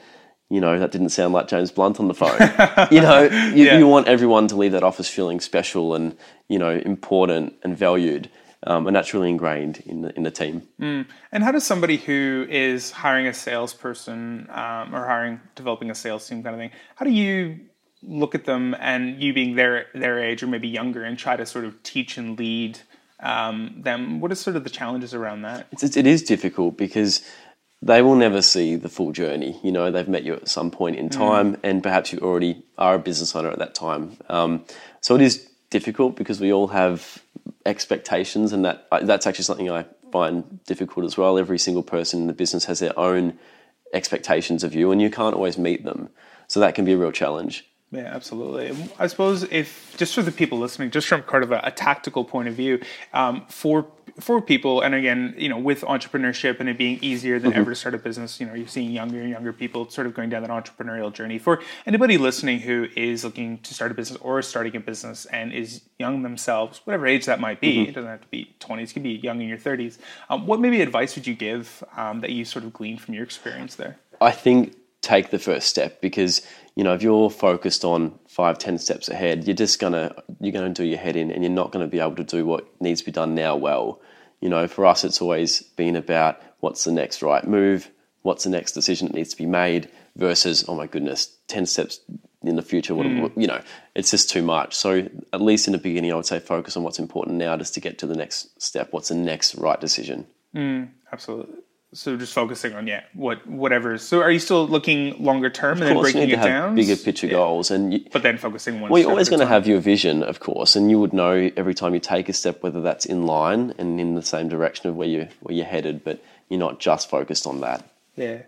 you know, that didn't sound like James Blunt on the phone. you know, you, yeah. you, want everyone to leave that office feeling special and, you know, important and valued. Um, and that's really ingrained in the, in the team. Mm. And how does somebody who is hiring a salesperson um, or hiring, developing a sales team kind of thing, how do you look at them and you being their, their age or maybe younger and try to sort of teach and lead um, them? What are sort of the challenges around that? It's, it is difficult because they will never see the full journey. You know, they've met you at some point in mm. time, mm. and perhaps you already are a business owner at that time. Um, so it is difficult because we all have expectations, and that that's actually something I find difficult as well. Every single person in the business has their own expectations of you, and you can't always meet them. So that can be a real challenge. Yeah, absolutely. I suppose if just for the people listening, just from kind of a, a tactical point of view, um, for for people, and again, you know, with entrepreneurship and it being easier than mm-hmm. ever to start a business, you know, you're seeing younger and younger people sort of going down that entrepreneurial journey. For anybody listening who is looking to start a business or starting a business and is young themselves, whatever age that might be, mm-hmm. it doesn't have to be 20s, it could be young in your 30s. Um, what maybe advice would you give um, that you sort of gleaned from your experience there? I think take the first step because you know if you're focused on five ten steps ahead you're just gonna you're gonna do your head in and you're not going to be able to do what needs to be done now well. You know for us it's always been about what's the next right move what's the next decision that needs to be made versus oh my goodness 10 steps in the future what, mm. you know it's just too much. So at least in the beginning i would say focus on what's important now just to get to the next step what's the next right decision. Mm, absolutely so just focusing on yeah, what whatever. So are you still looking longer term and then breaking it down? Bigger picture yeah. goals, and you, but then focusing one. Well, you're always going to have your vision, of course, and you would know every time you take a step whether that's in line and in the same direction of where you where you're headed. But you're not just focused on that. Yeah.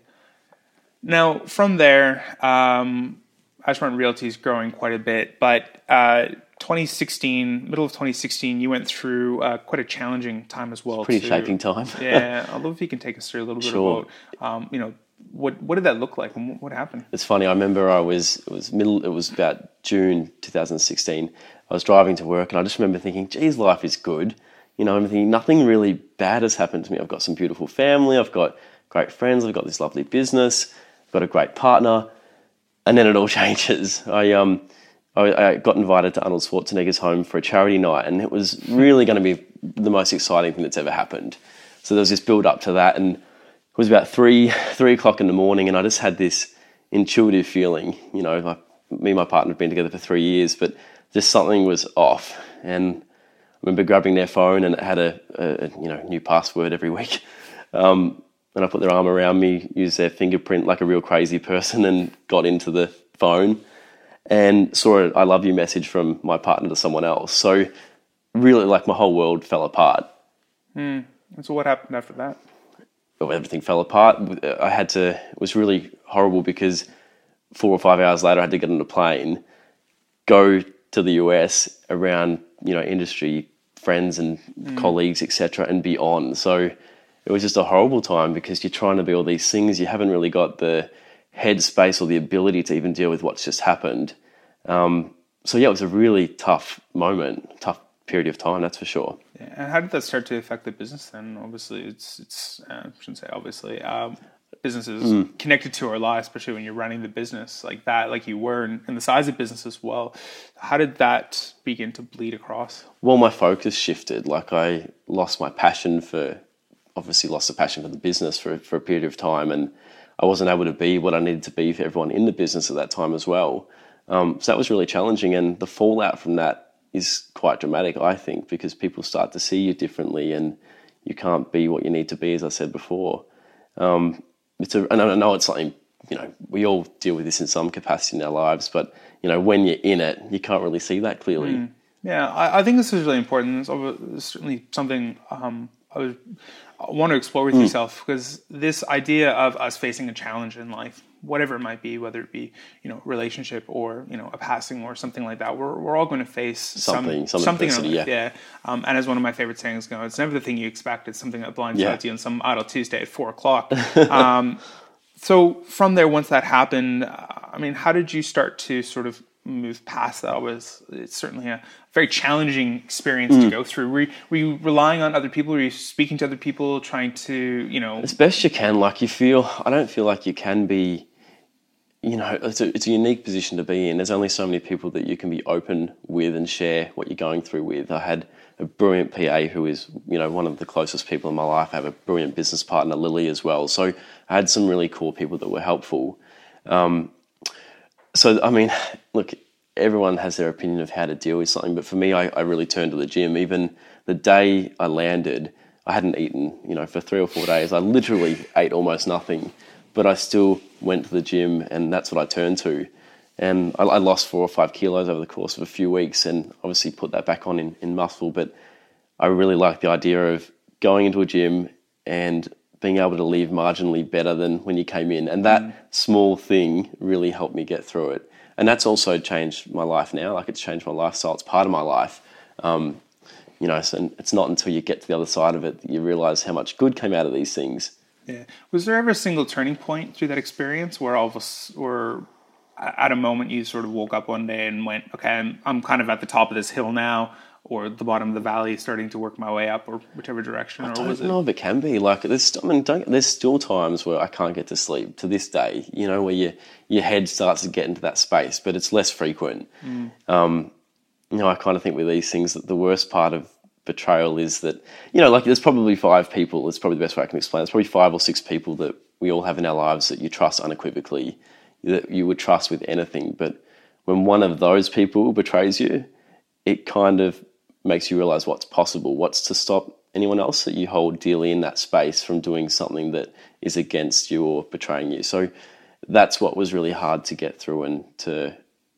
Now from there, um, Ashburn Realty is growing quite a bit, but. Uh, 2016, middle of 2016, you went through uh, quite a challenging time as well. Pretty shaping time. yeah, although if you can take us through a little bit sure. about, um, you know, what what did that look like and what happened? It's funny. I remember I was it was middle. It was about June 2016. I was driving to work and I just remember thinking, "Geez, life is good." You know, I'm thinking nothing really bad has happened to me. I've got some beautiful family. I've got great friends. I've got this lovely business. I've got a great partner, and then it all changes. I um I, got invited to Arnold Schwarzenegger's home for a charity night, and it was really going to be the most exciting thing that's ever happened. So there was this build up to that, and it was about three three o'clock in the morning, and I just had this intuitive feeling. You know, like me and my partner had been together for three years, but just something was off. And I remember grabbing their phone, and it had a, a you know new password every week. Um, and I put their arm around me, used their fingerprint like a real crazy person, and got into the phone and saw a I love you message from my partner to someone else. So really like my whole world fell apart. Mm. So what happened after that? Well, everything fell apart. I had to, it was really horrible because four or five hours later I had to get on a plane, go to the US around, you know, industry friends and mm. colleagues, etc., and be on. So it was just a horrible time because you're trying to be all these things. You haven't really got the headspace or the ability to even deal with what's just happened. Um, so yeah, it was a really tough moment, tough period of time, that's for sure. Yeah. And how did that start to affect the business then? Obviously, it's it's uh, I shouldn't say obviously. Um, businesses mm. connected to our lives, especially when you're running the business like that, like you were, and, and, the size of business as well. How did that begin to bleed across? Well, my focus shifted. Like I lost my passion for, obviously, lost the passion for the business for for a period of time, and I wasn't able to be what I needed to be for everyone in the business at that time as well. Um, so that was really challenging, and the fallout from that is quite dramatic, I think, because people start to see you differently, and you can't be what you need to be, as I said before. Um, it's a, and I know it's something you know we all deal with this in some capacity in our lives, but you know when you're in it, you can't really see that clearly. Mm. Yeah, I, I, think this is really important. It's certainly something um, I was want to explore with mm. yourself because this idea of us facing a challenge in life, whatever it might be, whether it be you know relationship or you know a passing or something like that. We're, we're all going to face Something- some, some something in our yeah. yeah. Um, and as one of my favorite sayings goes, it's never the thing you expect; it's something that blindsides Yeah. you on some idle Tuesday at four o'clock. um, so from there, once that happened, I mean, how did you start to sort of move past that? Was it's certainly a very challenging experience Mm. to go through? Were you, were you relying on other people? Were you speaking to other people, trying to you know? as best you can. Like you feel, I don't feel like you can be. You know, it's a, it's a unique position to be in. There's only so many people that you can be open with and share what you're going through with. I had a brilliant PA who is, you know, one of the closest people in my life. I have a brilliant business partner, Lily, as well. So I had some really cool people that were helpful. Um, so, I mean, look, everyone has their opinion of how to deal with something, but for me, I, I really turned to the gym. Even the day I landed, I hadn't eaten, you know, for three or four days. I literally ate almost nothing, but I still went to the gym, and that's what I turned to. And I, I lost four or five kilos over the course of a few weeks, and obviously put that back on in, in muscle. But I really like the idea of going into a gym and being able to leave marginally better than when you came in. And that small thing really helped me get through it. And that's also changed my life now. Like it's changed my lifestyle. It's part of my life. Um, you know, so it's not until you get to the other side of it that you realize how much good came out of these things. Yeah. Was there ever a single turning point through that experience where all of us, or at a moment you sort of woke up one day and went, okay, I'm, I'm kind of at the top of this hill now, or the bottom of the valley, starting to work my way up, or whichever direction, or I was don't it? know if it can be like there's. I mean, there's still times where I can't get to sleep to this day. You know, where your your head starts to get into that space, but it's less frequent. Um, you know, I kind of think with these things that the worst part of betrayal is that you know, like there's probably five people. It's probably the best way I can explain. It's probably five or six people that we all have in our lives that you trust unequivocally, that you would trust with anything. But when one of those people betrays you, it kind of makes you realize what's possible, what's to stop anyone else that you hold dearly in that space from doing something that is against you or betraying you. So that's what was really hard to get through and to,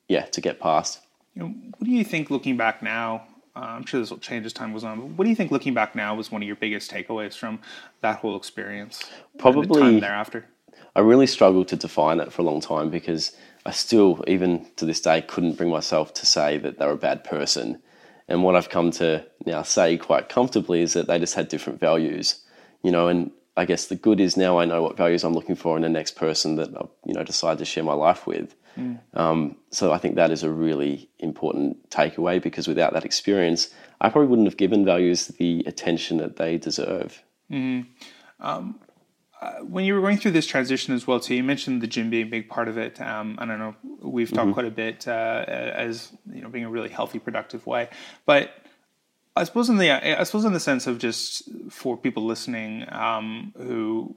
yeah, to get past. You know, what do you think looking back now? Uh, I'm sure this will change as time goes on. But what do you think looking back now was one of your biggest takeaways from that whole experience? the Probably- time thereafter. I really struggled to define it for a long time because I still, even to this day, couldn't bring myself to say that they were a bad person. And what I've come to now say quite comfortably is that they just had different values, you know. And I guess the good is now I know what values I'm looking for in the next person that I, you know, decide to share my life with. Mm. Um, so I think that is a really important takeaway because without that experience, I probably wouldn't have given values the attention that they deserve. Mm-hmm. Um, when you were going through this transition as well too you mentioned the gym being a big part of it. Um, i don't know we've talked quite a bit uh, as you know being a really healthy productive way. But i suppose in the i suppose in the sense of just for people listening um, who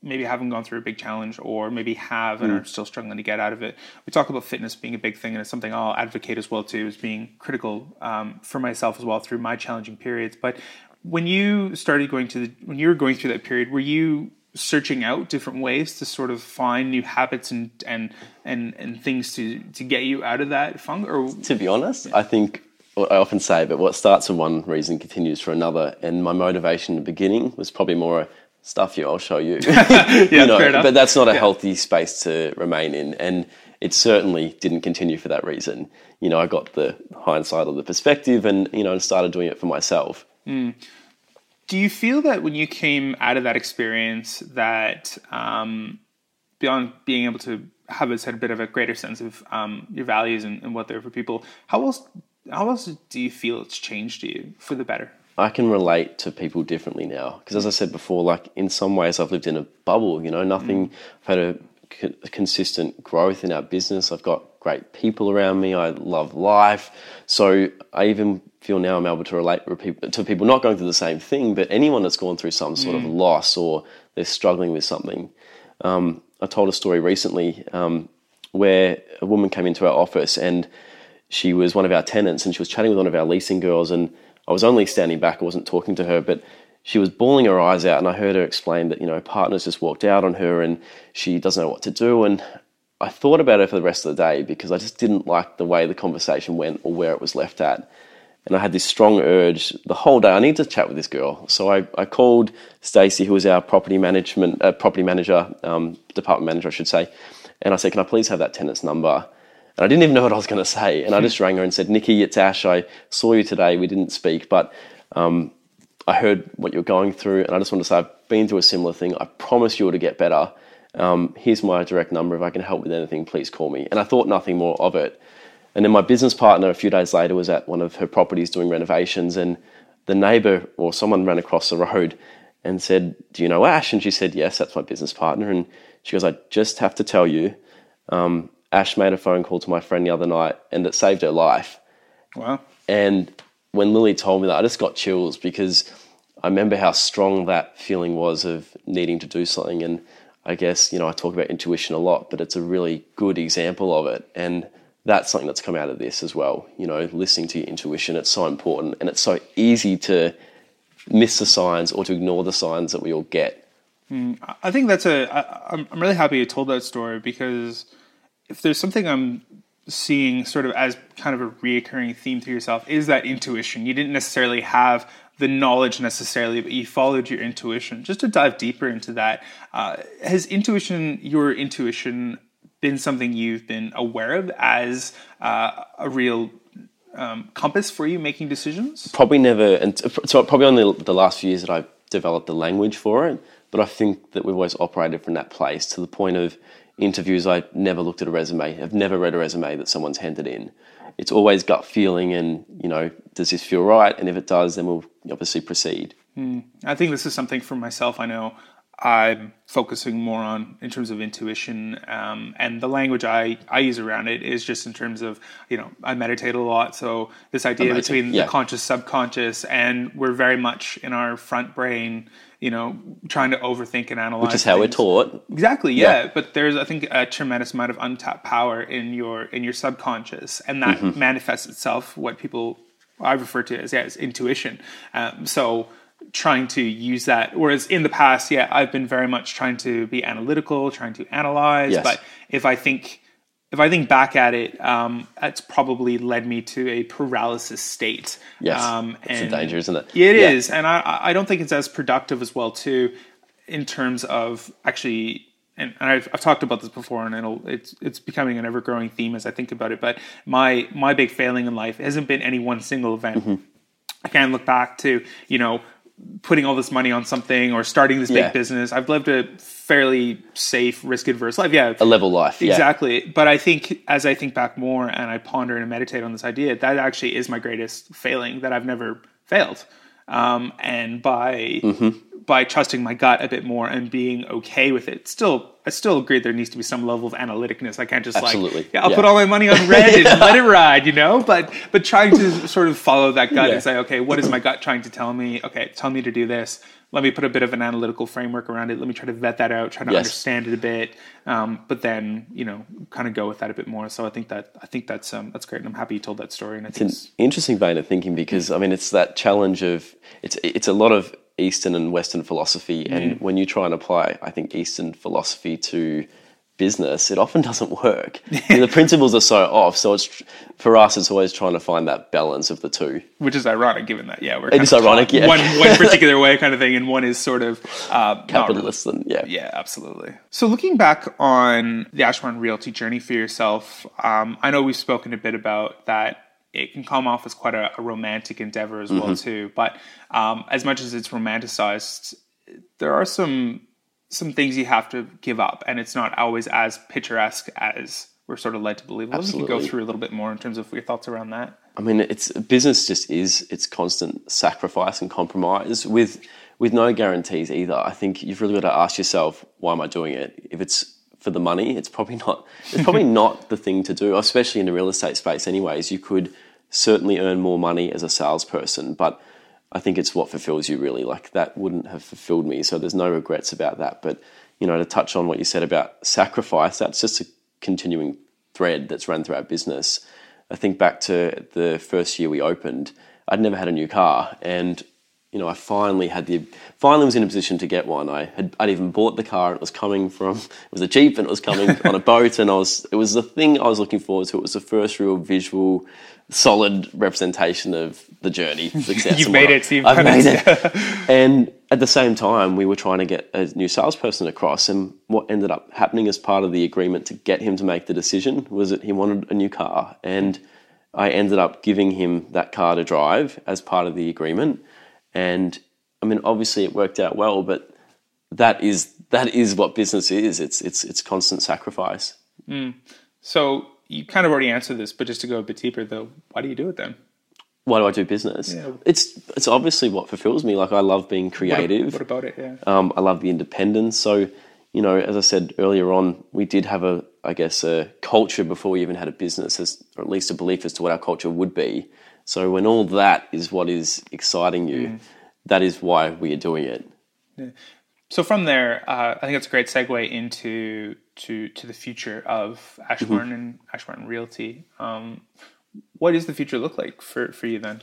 maybe haven't gone through a big challenge or maybe have and are still struggling to get out of it. We talk about fitness being a big thing and it's something i'll advocate as well too as being critical um, for myself as well through my challenging periods. But when you started going to the when you were going through that period were you searching out different ways to sort of find new habits and and and, and things to to get you out of that funk or To be honest, I think I often say, but what starts for one reason continues for another. And my motivation in the beginning was probably more a, stuff you, I'll show you. yeah you know, but that's not a healthy space to remain in. And it certainly didn't continue for that reason. You know, I got the hindsight of the perspective and, you know, and started doing it for myself. Mm. Do you feel that when you came out of that experience that um, beyond being able to have a, a bit of a greater sense of um, your values and, and what they're for people how else how else do you feel it's changed you for the better I can relate to people differently now because, as I said before, like in some ways, I've lived in a bubble. You know, nothing. I've had a, co- a consistent growth in our business. I've got great people around me. I love life. So I even feel now I'm able to relate to people not going through the same thing, but anyone that's gone through some sort of loss or they're struggling with something. Um, I told a story recently um, where a woman came into our office and she was one of our tenants and she was chatting with one of our leasing girls and I was only standing back, I wasn't talking to her, but she was bawling her eyes out and I heard her explain that, you know, her partner's just walked out on her and she doesn't know what to do and I thought about it for the rest of the day because I just didn't like the way the conversation went or where it was left at. And I had this strong urge the whole day. I need to chat with this girl. So I, I called Stacey, who was our property management uh, property manager, um, department manager, I should say, And I said, Can I please have that tenant's number? And I didn't even know what I was going to say. And I just rang her and said, Nikki, it's Ash. I saw you today. We didn't speak, but um, I heard what you're going through. And I just want to say, I've been through a similar thing. I promise you to get better. Um, here's my direct number. If I can help with anything, please call me. And I thought nothing more of it. And then my business partner, a few days later, was at one of her properties doing renovations. And the neighbor or someone ran across the road and said, Do you know Ash? And she said, Yes, that's my business partner. And she goes, I just have to tell you, um, Ash made a phone call to my friend the other night and it saved her life. Wow. And when Lily told me that, I just got chills because I remember how strong that feeling was of needing to do something. And I guess, you know, I talk about intuition a lot, but it's a really good example of it. And that's something that's come out of this as well. You know, listening to your intuition, it's so important. And it's so easy to miss the signs or to ignore the signs that we all get. Mm, I think that's a. I, I'm I'm really happy you told that story because if there's something I'm seeing sort of as kind of a reoccurring theme to yourself is that intuition. You didn't necessarily have the knowledge necessarily, but you followed your intuition. Just to dive deeper into that, uh, has intuition, your intuition, been something you've been aware of as uh, a real um, compass for you making decisions? Probably never, and so probably only the last few years that I've developed the language for it. But I think that we've always operated from that place to the point of interviews. I never looked at a resume. I've never read a resume that someone's handed in. It's always gut feeling, and you know, does this feel right? And if it does, then we'll obviously proceed. Mm. I think this is something for myself. I know I'm focusing more on in terms of intuition, um, and the language I, I use around it is just in terms of you know I meditate a lot, so this idea between yeah. the conscious subconscious, and we're very much in our front brain, you know, trying to overthink and analyze. Which is how things. we're taught. Exactly, yeah. yeah. But there's I think a tremendous amount of untapped power in your in your subconscious, and that mm-hmm. manifests itself what people I refer to as, yeah, as intuition. Um, so trying to use that. Whereas in the past, yeah, I've been very much trying to be analytical, trying to analyze. Yes. But if I think if I think back at it, um, it's probably led me to a paralysis state. Yes, um, and it's a danger, isn't it? It yeah. is, and I, I don't think it's as productive as well too, in terms of actually. And, and I've, I've talked about this before, and it'll, it's it's becoming an ever growing theme as I think about it. But my my big failing in life hasn't been any one single event. Mm-hmm. I can look back to you know putting all this money on something or starting this yeah. big business. I've lived a fairly safe, risk adverse life. Yeah. A level life. Exactly. Yeah. But I think as I think back more and I ponder and meditate on this idea, that actually is my greatest failing that I've never failed. Um, and by mm-hmm by trusting my gut a bit more and being okay with it. Still, I still agree there needs to be some level of analyticness. I can't just Absolutely. like, yeah, I'll yeah. put all my money on red and let it ride, you know. But but trying to sort of follow that gut yeah. and say, okay, what is my gut trying to tell me? Okay, tell me to do this. Let me put a bit of an analytical framework around it. Let me try to vet that out, try to yes. understand it a bit, um, but then you know, kind of go with that a bit more. So I think that I think that's um, that's great, and I'm happy you told that story. And it's an interesting vein of thinking because I mean, it's that challenge of it's it's a lot of Eastern and Western philosophy. Mm. And when you try and apply, I think, Eastern philosophy to business, it often doesn't work. the principles are so off. So it's for us, it's always trying to find that balance of the two. Which is ironic, given that yeah, we're it is ironic, yeah, one one particular way kind of thing, and one is sort of uh, capitalist. And, yeah, yeah, absolutely. So looking back on the Ashburn Realty journey for yourself, um, I know we've spoken a bit about that it can come off as quite a, a romantic endeavor as mm-hmm. well too. But um, as much as it's romanticized, there are some some things you have to give up, and it's not always as picturesque as we're sort of led to believe. Let me go through a little bit more in terms of your thoughts around that. I mean, it's business just is it's constant sacrifice and compromise with with no guarantees either. I think you've really got to ask yourself, why am I doing it? If it's for the money, it's probably not. It's probably not the thing to do, especially in the real estate space. Anyways, you could certainly earn more money as a salesperson, but I think it's what fulfills you really. Like that wouldn't have fulfilled me, so there's no regrets about that. But you know, to touch on what you said about sacrifice, that's just a continuing thread that's run through our business. I think back to the first year we opened, I'd never had a new car, and you know, I finally had the finally was in a position to get one. I had I'd even bought the car. It was coming from it was a jeep and it was coming on a boat, and I was it was the thing I was looking forward to. It was the first real visual, solid representation of the journey. Success. You've made it. So I've made it. and at the same time, we were trying to get a new salesperson across, and what ended up happening as part of the agreement to get him to make the decision was that he wanted a new car, and I ended up giving him that car to drive as part of the agreement. And I mean, obviously, it worked out well, but that is that is what business is. It's it's it's constant sacrifice. So you kind of already answered this, but just to go a bit deeper, though, why do you do it then? Why do I do business? Yeah. It's it's obviously what fulfills me. Like I love being creative. what about it? Yeah. Um, I love the independence. So, you know, as I said earlier on, we did have a, I guess, a culture before we even had a business, as, or at least a belief as to what our culture would be. So, when all that is what is exciting you, that is why we are doing it. So from there, uh, I think it's a great segue into to to the future of Ashburn and Ashburn Realty. Um, what does the future look like for, for you then?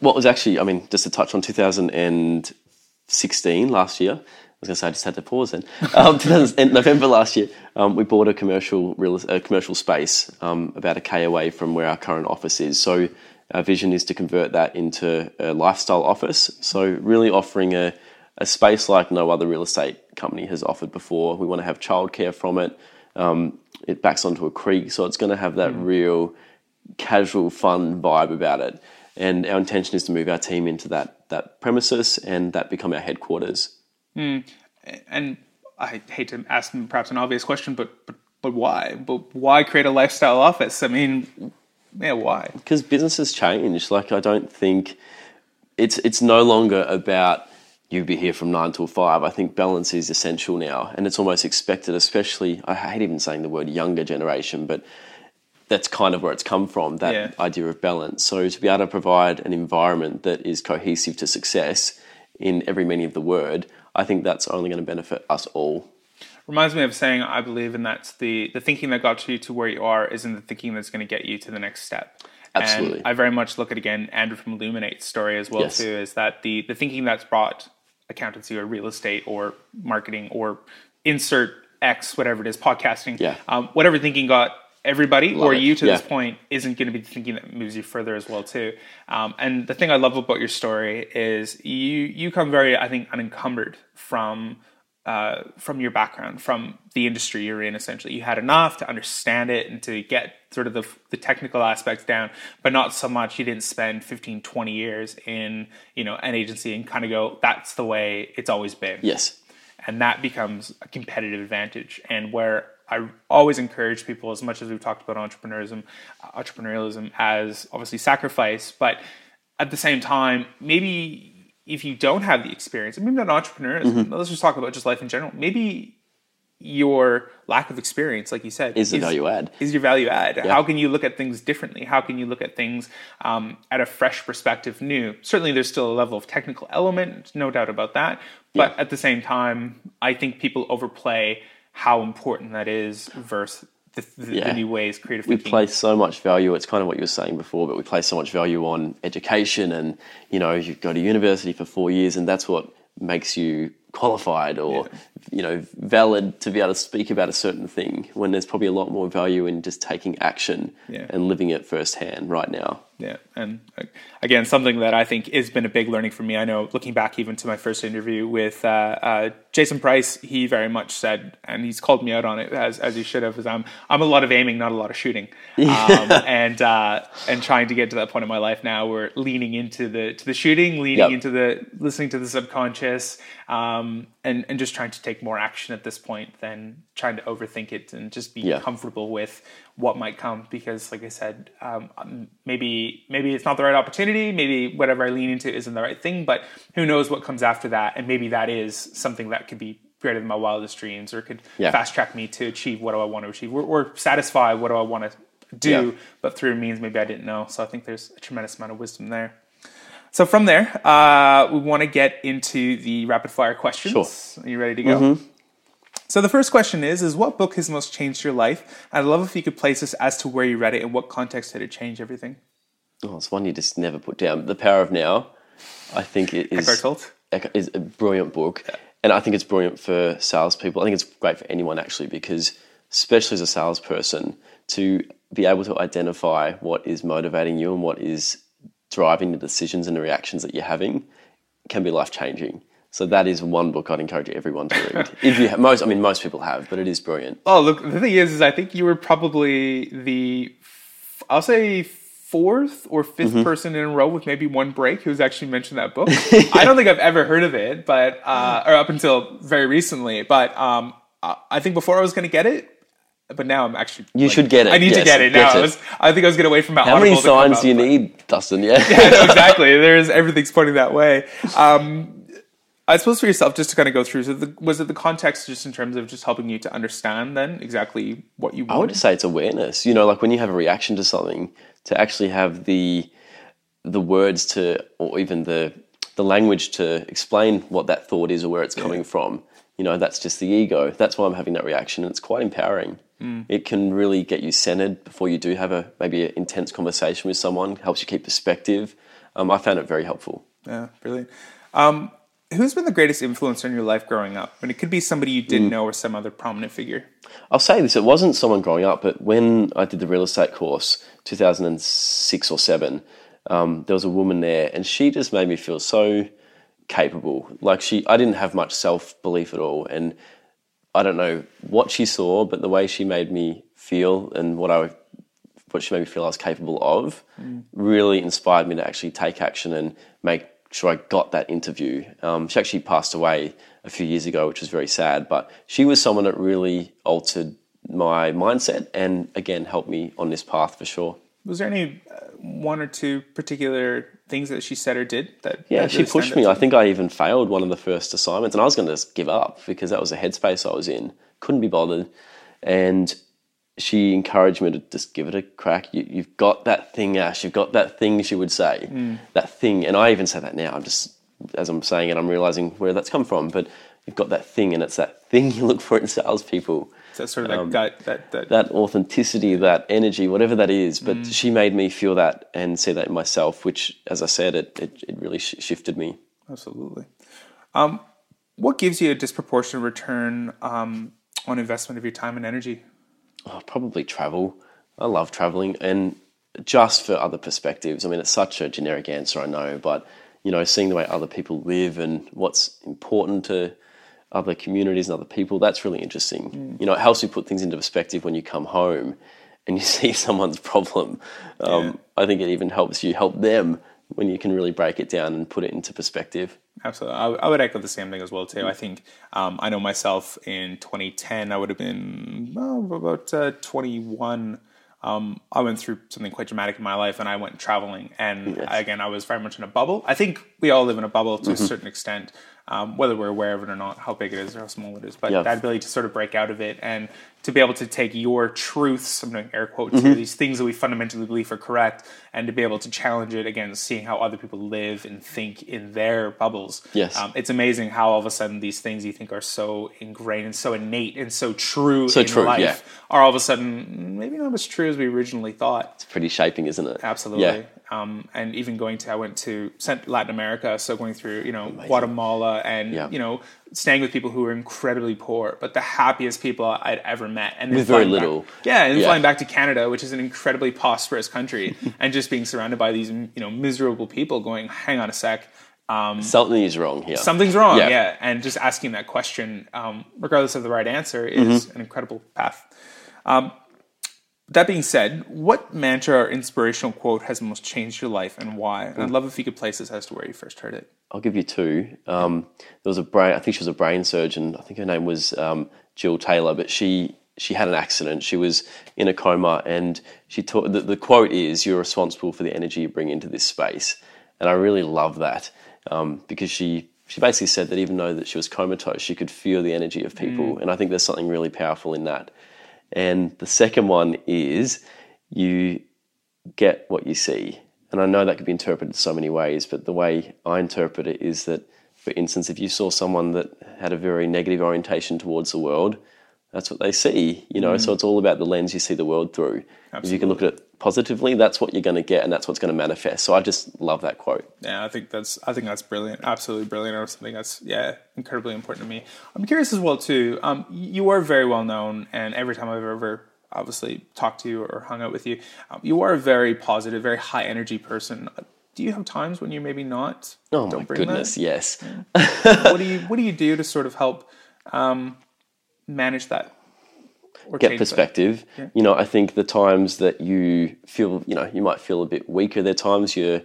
What was actually, I mean, just to touch on 2016 last year. I was going to say I just had to pause then. Um, in November last year, um, we bought a commercial real, a commercial space um, about a k away from where our current office is. So our vision is to convert that into a lifestyle office. So really offering a, a space like no other real estate company has offered before. We want to have childcare from it. Um, it backs onto a creek, so it's going to have that real casual, fun vibe about it. And our intention is to move our team into that that premises and that become our headquarters. And I hate to ask perhaps an obvious question, but but but why? But why create a lifestyle office? I mean, yeah, why? because businesses change. Like I don't think it's it's no longer about you be here from nine till five. I think balance is essential now, and it's almost expected. Especially, I hate even saying the word younger generation, but that's kind of where it's come from. That Yeah. idea of balance. So to be able to provide an environment that is cohesive to success in every meaning of the word, I think that's only going to benefit us all. Reminds me of saying I believe, and that's the the thinking that got you to where you are isn't the thinking that's going to get you to the next step. Absolutely. And I very much look at again Andrew from Illuminate's story as well Yes. too. Is that the the thinking that's brought accountancy or real estate or marketing or insert X whatever it is podcasting. Yeah. Um, whatever thinking got everybody or it. you to this point isn't going to be the thinking that moves you further as well too. Um, and the thing I love about your story is you you come very I think unencumbered from uh, from your background, from the industry you're in, essentially. You had enough to understand it and to get sort of the, the technical aspects down, but not so much you didn't spend 15, 20 years in, you know, an agency and kind of go, that's the way it's always been. Yes. And that becomes a competitive advantage. And where I always encourage people, as much as we've talked about entrepreneurism, entrepreneurialism as obviously sacrifice, but at the same time, maybe if you don't have the experience, and maybe not entrepreneurism, let's just talk about just life in general. Maybe your lack of experience, like you said, Is the value add. Is your value add? How can you look at things differently? How can you look at things um, at a fresh perspective, new? Certainly, there's still a level of technical element, no doubt about that. But at the same time, I think people overplay how important that is versus the, the, Yeah. the new ways creative we thinking. place so much value. It's kind of what you were saying before, but we place so much value on education, and you know, you go to university for four years, and that's what makes you qualified or you know valid to be able to speak about a certain thing. When there's probably a lot more value in just taking action Yeah. and living it firsthand right now. Yeah, and uh, again, something that I think has been a big learning for me. I know, looking back even to my first interview with uh, uh, Jason Price, he very much said, and he's called me out on it as as he should have, is I'm I'm a lot of aiming, not a lot of shooting, um, and uh, and trying to get to that point in my life now where leaning into the to the shooting, leaning Yep. into the listening to the subconscious, um, and and just trying to take more action at this point than trying to overthink it and just be Yeah. comfortable with what might come because like i said um, um, maybe maybe it's not the right opportunity maybe whatever i lean into isn't the right thing but who knows what comes after that and maybe that is something that could be greater than my wildest dreams or could Yeah. fast track me to achieve what do i want to achieve or, or satisfy what do i want to do Yeah. but through means maybe i didn't know so i think there's a tremendous amount of wisdom there so from there uh, we want to get into the rapid fire questions Sure. Mm-hmm. are you ready to go so the first question is: Is what book has most changed your life? I'd love if you could place us as to where you read it and what context did it change everything. Oh, it's one you just never put down. The Power of Now, I think it is. Eckhart Tolle? Eckhart- is a brilliant book, and I think it's brilliant for salespeople. I think it's great for anyone actually because, especially as a salesperson, to be able to identify what is motivating you and what is driving the decisions and the reactions that you're having can be life changing. So that is one book I'd encourage everyone to read. if you have, most, I mean, most people have, but it is brilliant. Oh, look, the thing is, is I think you were probably the, I'll say fourth or 5th Mm-hmm. person in a row with maybe one break who's actually mentioned that book. I don't think I've ever heard of it, but uh, or up until very recently. But um, I think before I was going to get it, but now I'm actually. You should get it, I need to get it now. get I was. I think I was going to wait for my. How many signs do you but- need, Dustin? Yeah. yeah, no, exactly. There's everything's pointing that way. Um, I suppose for yourself, just to kind of go through, so the, was it the context just in terms of just helping you to understand then exactly what you want. I would say it's awareness. You know, like when you have a reaction to something, to actually have the the words to, or even the the language to explain what that thought is or where it's coming from. You know, that's just the ego. That's why I'm having that reaction. and It's quite empowering. It can really get you centered before you do have a maybe an intense conversation with someone. Helps you keep perspective. Um, I found it very helpful. Yeah, brilliant. Um, who's been the greatest influencer in your life growing up? And it could be somebody you Mm. didn't know or some other prominent figure. I'll say this: it wasn't someone growing up, but when I did the real estate course, 2006 or seven, um, there was a woman there, and she just made me feel so capable. Like she, I didn't have much self belief at all, and I don't know what she saw, but the way she made me feel and what I, what she made me feel I was capable of, really inspired me to actually take action and make sure I got that interview. Um, she actually passed away a few years ago, which was very sad. But she was someone that really altered my mindset and again helped me on this path for sure. Was there any uh, one or two particular things that she said or did that? Yeah, that she really pushed me. I think I even failed one of the first assignments, and I was going to just give up because that was the headspace I was in. Couldn't be bothered, and she encouraged me to just give it a crack. You, you've got that thing, Ash. You've got that thing. She would say that thing, and I even say that now. I'm just as I'm saying it, I'm realizing where that's come from. But you've got that thing, and it's that thing you look for in salespeople. That sort of that that, that, um, That authenticity, that energy, whatever that is. But she made me feel that and see that in myself, which, as I said, it it, it really sh- shifted me. Absolutely. Um, what gives you a disproportionate return um, on investment of your time and energy? Oh, probably travel. I love traveling and just for other perspectives. I mean, it's such a generic answer, I know, but you know, seeing the way other people live and what's important to other communities and other people, that's really interesting. You know, it helps you put things into perspective when you come home and you see someone's problem. Um, I think it even helps you help them when you can really break it down and put it into perspective. Absolutely. I, I would echo the same thing as well, too. I think um, I know myself in 2010, I would have been well, about uh, 21. Um, I went through something quite dramatic in my life and I went traveling. And again, I was very much in a bubble. I think we all live in a bubble to a certain extent, um, whether we're aware of it or not, how big it is or how small it is. But Yeah. that ability to sort of break out of it and to be able to take your truths, I'm doing air quotes here, these things that we fundamentally believe are correct, and to be able to challenge it against seeing how other people live and think in their bubbles. Yes. Um, it's amazing how all of a sudden these things you think are so ingrained and so innate and so true So in true, life yeah. are all of a sudden maybe not as true as we originally thought. It's pretty shaping, isn't it? Absolutely. Yeah. Um, and even going to, I went to Latin America, so going through, you know, Guatemala and, Yeah. you know, staying with people who were incredibly poor, but the happiest people I'd ever met. And then With very flying back- little. yeah, and Yeah. flying back to Canada, which is an incredibly prosperous country, and just being surrounded by these, you know, miserable people going, hang on a sec. Um, Something is wrong here. something's wrong, Yeah. yeah. And just asking that question, um, regardless of the right answer, is Mm-hmm. an incredible path. Um, that being said, what mantra or inspirational quote has most changed your life and why? And I'd love if you could place this as to where you first heard it. I'll give you two. Um, there was a brain. I think she was a brain surgeon. I think her name was um, Jill Taylor, but she she had an accident. She was in a coma, and she taught. The, the quote is, "You're responsible for the energy you bring into this space," and I really love that um, because she she basically said that even though that she was comatose, she could feel the energy of people, and I think there's something really powerful in that. And the second one is, you get what you see. And I know that could be interpreted so many ways, but the way I interpret it is that, for instance, if you saw someone that had a very negative orientation towards the world, that's what they see, you know. So it's all about the lens you see the world through. If you can look at it positively, that's what you're going to get, and that's what's going to manifest. So I just love that quote. Yeah, I think that's I think that's brilliant, absolutely brilliant, or something that's yeah incredibly important to me. I'm curious as well too. Um, you are very well known, and every time I've ever obviously talked to you or hung out with you, um, you are a very positive, very high energy person. do you have times when you're maybe not? Oh my don't that? goodness, yes. what do you what do you do to sort of help um, manage that? Get perspective. Yeah. You know, I think the times that you feel, you know, you might feel a bit weaker. There are times you're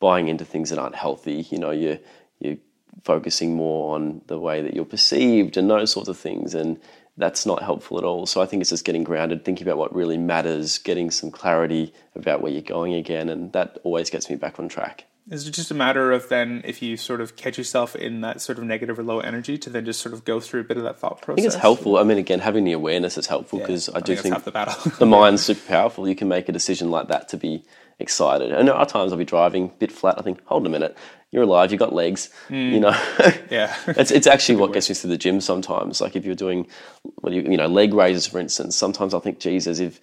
buying into things that aren't healthy. You know, you're you're focusing more on the way that you're perceived and those sorts of things, and that's not helpful at all. So I think it's just getting grounded, thinking about what really matters, getting some clarity about where you're going again, and that always gets me back on track. Is it just a matter of then if you sort of catch yourself in that sort of negative or low energy to then just sort of go through a bit of that thought process? I think it's helpful. I mean, again, having the awareness is helpful because I do that's think half the the mind's super powerful. You can make a decision like that to be excited. And there are times I'll be driving a bit flat. I think, hold on a minute, you're alive. You've got legs. Mm. You know, yeah. it's it's actually what gets me to the gym sometimes. Like if you're doing, what you you know, leg raises for instance. Sometimes I think, geez, as if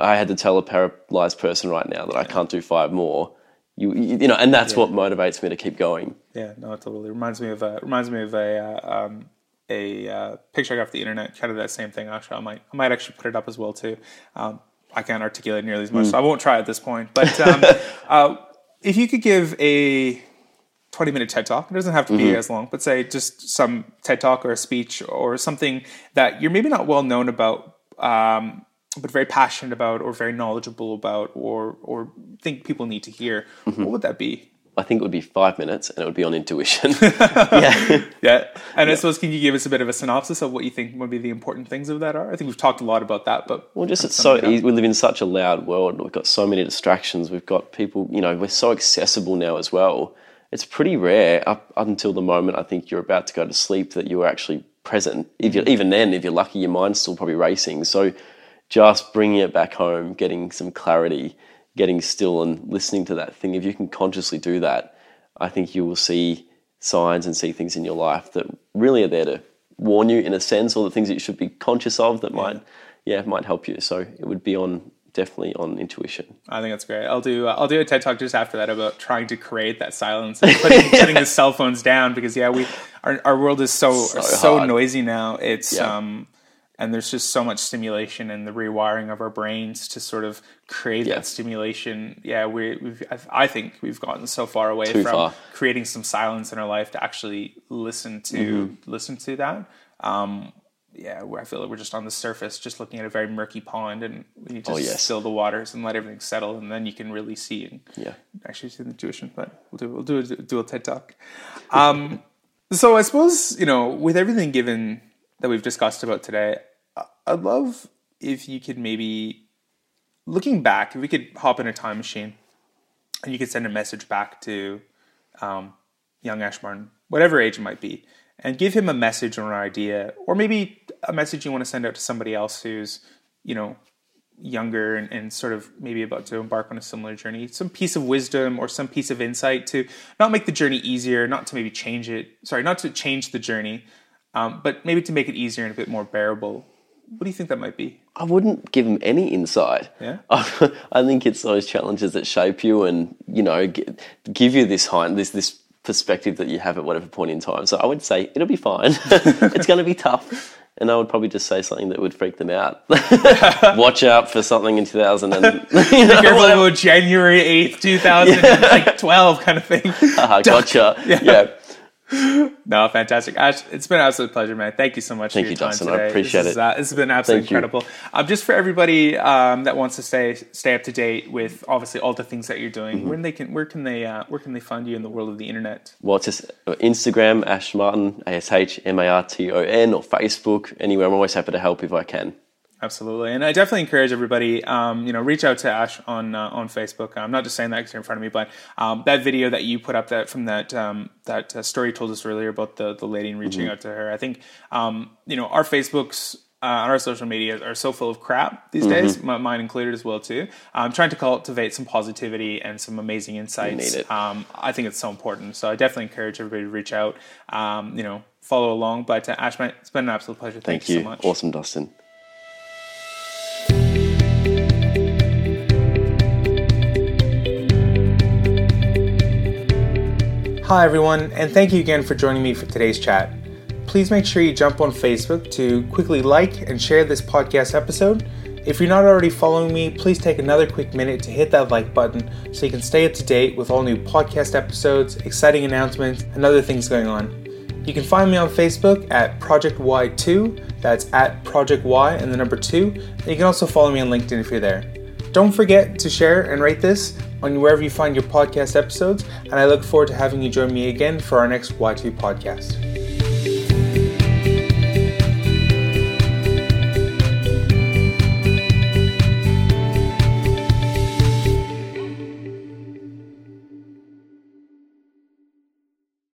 I had to tell a paralyzed person right now that I can't do five more. You you, know, and that's what motivates me to keep going. Yeah, no, it totally reminds me of a reminds me of a uh, um, a uh, picture I got off the internet, kind of that same thing. Actually, I might I might actually put it up as well too. Um, I can't articulate nearly as much, so I won't try at this point. But um, uh, if you could give a twenty minute TED talk, it doesn't have to be as long, but say just some TED talk or a speech or something that you're maybe not well known about. Um, but very passionate about, or very knowledgeable about, or or think people need to hear. Mm-hmm. What would that be? I think it would be five minutes, and it would be on intuition. yeah. Yeah, and I suppose can you give us a bit of a synopsis of what you think maybe the important things of that are? I think we've talked a lot about that, but Well, just it's so sum it up. easy. We live in such a loud world. We've got so many distractions. We've got people, you know, we're so accessible now as well. It's pretty rare up, up until the moment I think you're about to go to sleep that you are actually present. If you even then, if you're lucky, your mind's still probably racing. So just bringing it back home, getting some clarity, getting still and listening to that thing. If you can consciously do that, I think you will see signs and see things in your life that really are there to warn you in a sense, or the things that you should be conscious of that might, yeah, might help you. So it would be on definitely on intuition. I think that's great. I'll do uh, I'll do a TED talk just after that about trying to create that silence and putting, putting the cell phones down because yeah, we our, our world is so so, hard. noisy now. It's Yeah. um and there's just so much stimulation and the rewiring of our brains to sort of create Yeah. that stimulation. Yeah, we, we've I- think we've gotten so far away Too from far. creating some silence in our life to actually listen to Mm-hmm. listen to that. Um, yeah, where I feel like we're just on the surface, just looking at a very murky pond, and we need to Oh, yes. still the waters and let everything settle, and then you can really see and Yeah. actually see the intuition. But we'll do we'll do a, do a TED talk. Um, so I suppose you know with everything given that we've discussed about today, I'd love if you could maybe looking back, if we could hop in a time machine and you could send a message back to um, young Ash Marton, whatever age it might be, and give him a message or an idea, or maybe a message you want to send out to somebody else who's, you know, younger and, and sort of maybe about to embark on a similar journey. Some piece of wisdom or some piece of insight to not make the journey easier, not to maybe change it, sorry, not to change the journey, um, but maybe to make it easier and a bit more bearable. What do you think that might be? I wouldn't give them any insight. Yeah? I think it's those challenges that shape you and you know gi- give you this hind this this perspective that you have at whatever point in time. So I would say it'll be fine. it's going to be tough, and I would probably just say something that would freak them out. Watch out for something in 2000 and you know, Careful January eighth, two thousand like twelve, kind of thing. Haha, uh-huh, gotcha. yeah. No, fantastic, Ash. It's been an absolute pleasure, man. Thank you so much Thank for your you, time Dustin. I today. appreciate this is, it. uh, this has been absolutely Thank incredible. Um, just for everybody um, that wants to stay stay up to date with obviously all the things that you're doing, Mm-hmm. where they can where can they uh, where can they find you in the world of the internet? Well, it's just uh, Instagram, Ash Marton, A S H M A R T O N, or Facebook, anywhere. I'm always happy to help if I can. Absolutely, and I definitely encourage everybody, um, you know, reach out to Ash on uh, on Facebook. I'm not just saying that because you're in front of me, but um, that video that you put up that from that um, that uh, story you told us earlier about the the lady and reaching out to her. I think um, you know our Facebooks. Uh, our social media are so full of crap these days, m- mine included as well too. I'm trying to cultivate some positivity and some amazing insights. Um, I think it's so important. So I definitely encourage everybody to reach out. Um, you know, follow along. But uh, Ash, it's been an absolute pleasure. Thank, Thank you you. so much. Awesome, Dustin. Hi, everyone, and thank you again for joining me for today's chat. Please make sure you jump on Facebook to quickly like and share this podcast episode. If you're not already following me, please take another quick minute to hit that like button so you can stay up to date with all new podcast episodes, exciting announcements, and other things going on. You can find me on Facebook at Project Y2, that's at Project Y and the number 2, and you can also follow me on LinkedIn if you're there. Don't forget to share and rate this on wherever you find your podcast episodes, and I look forward to having you join me again for our next Y2 podcast.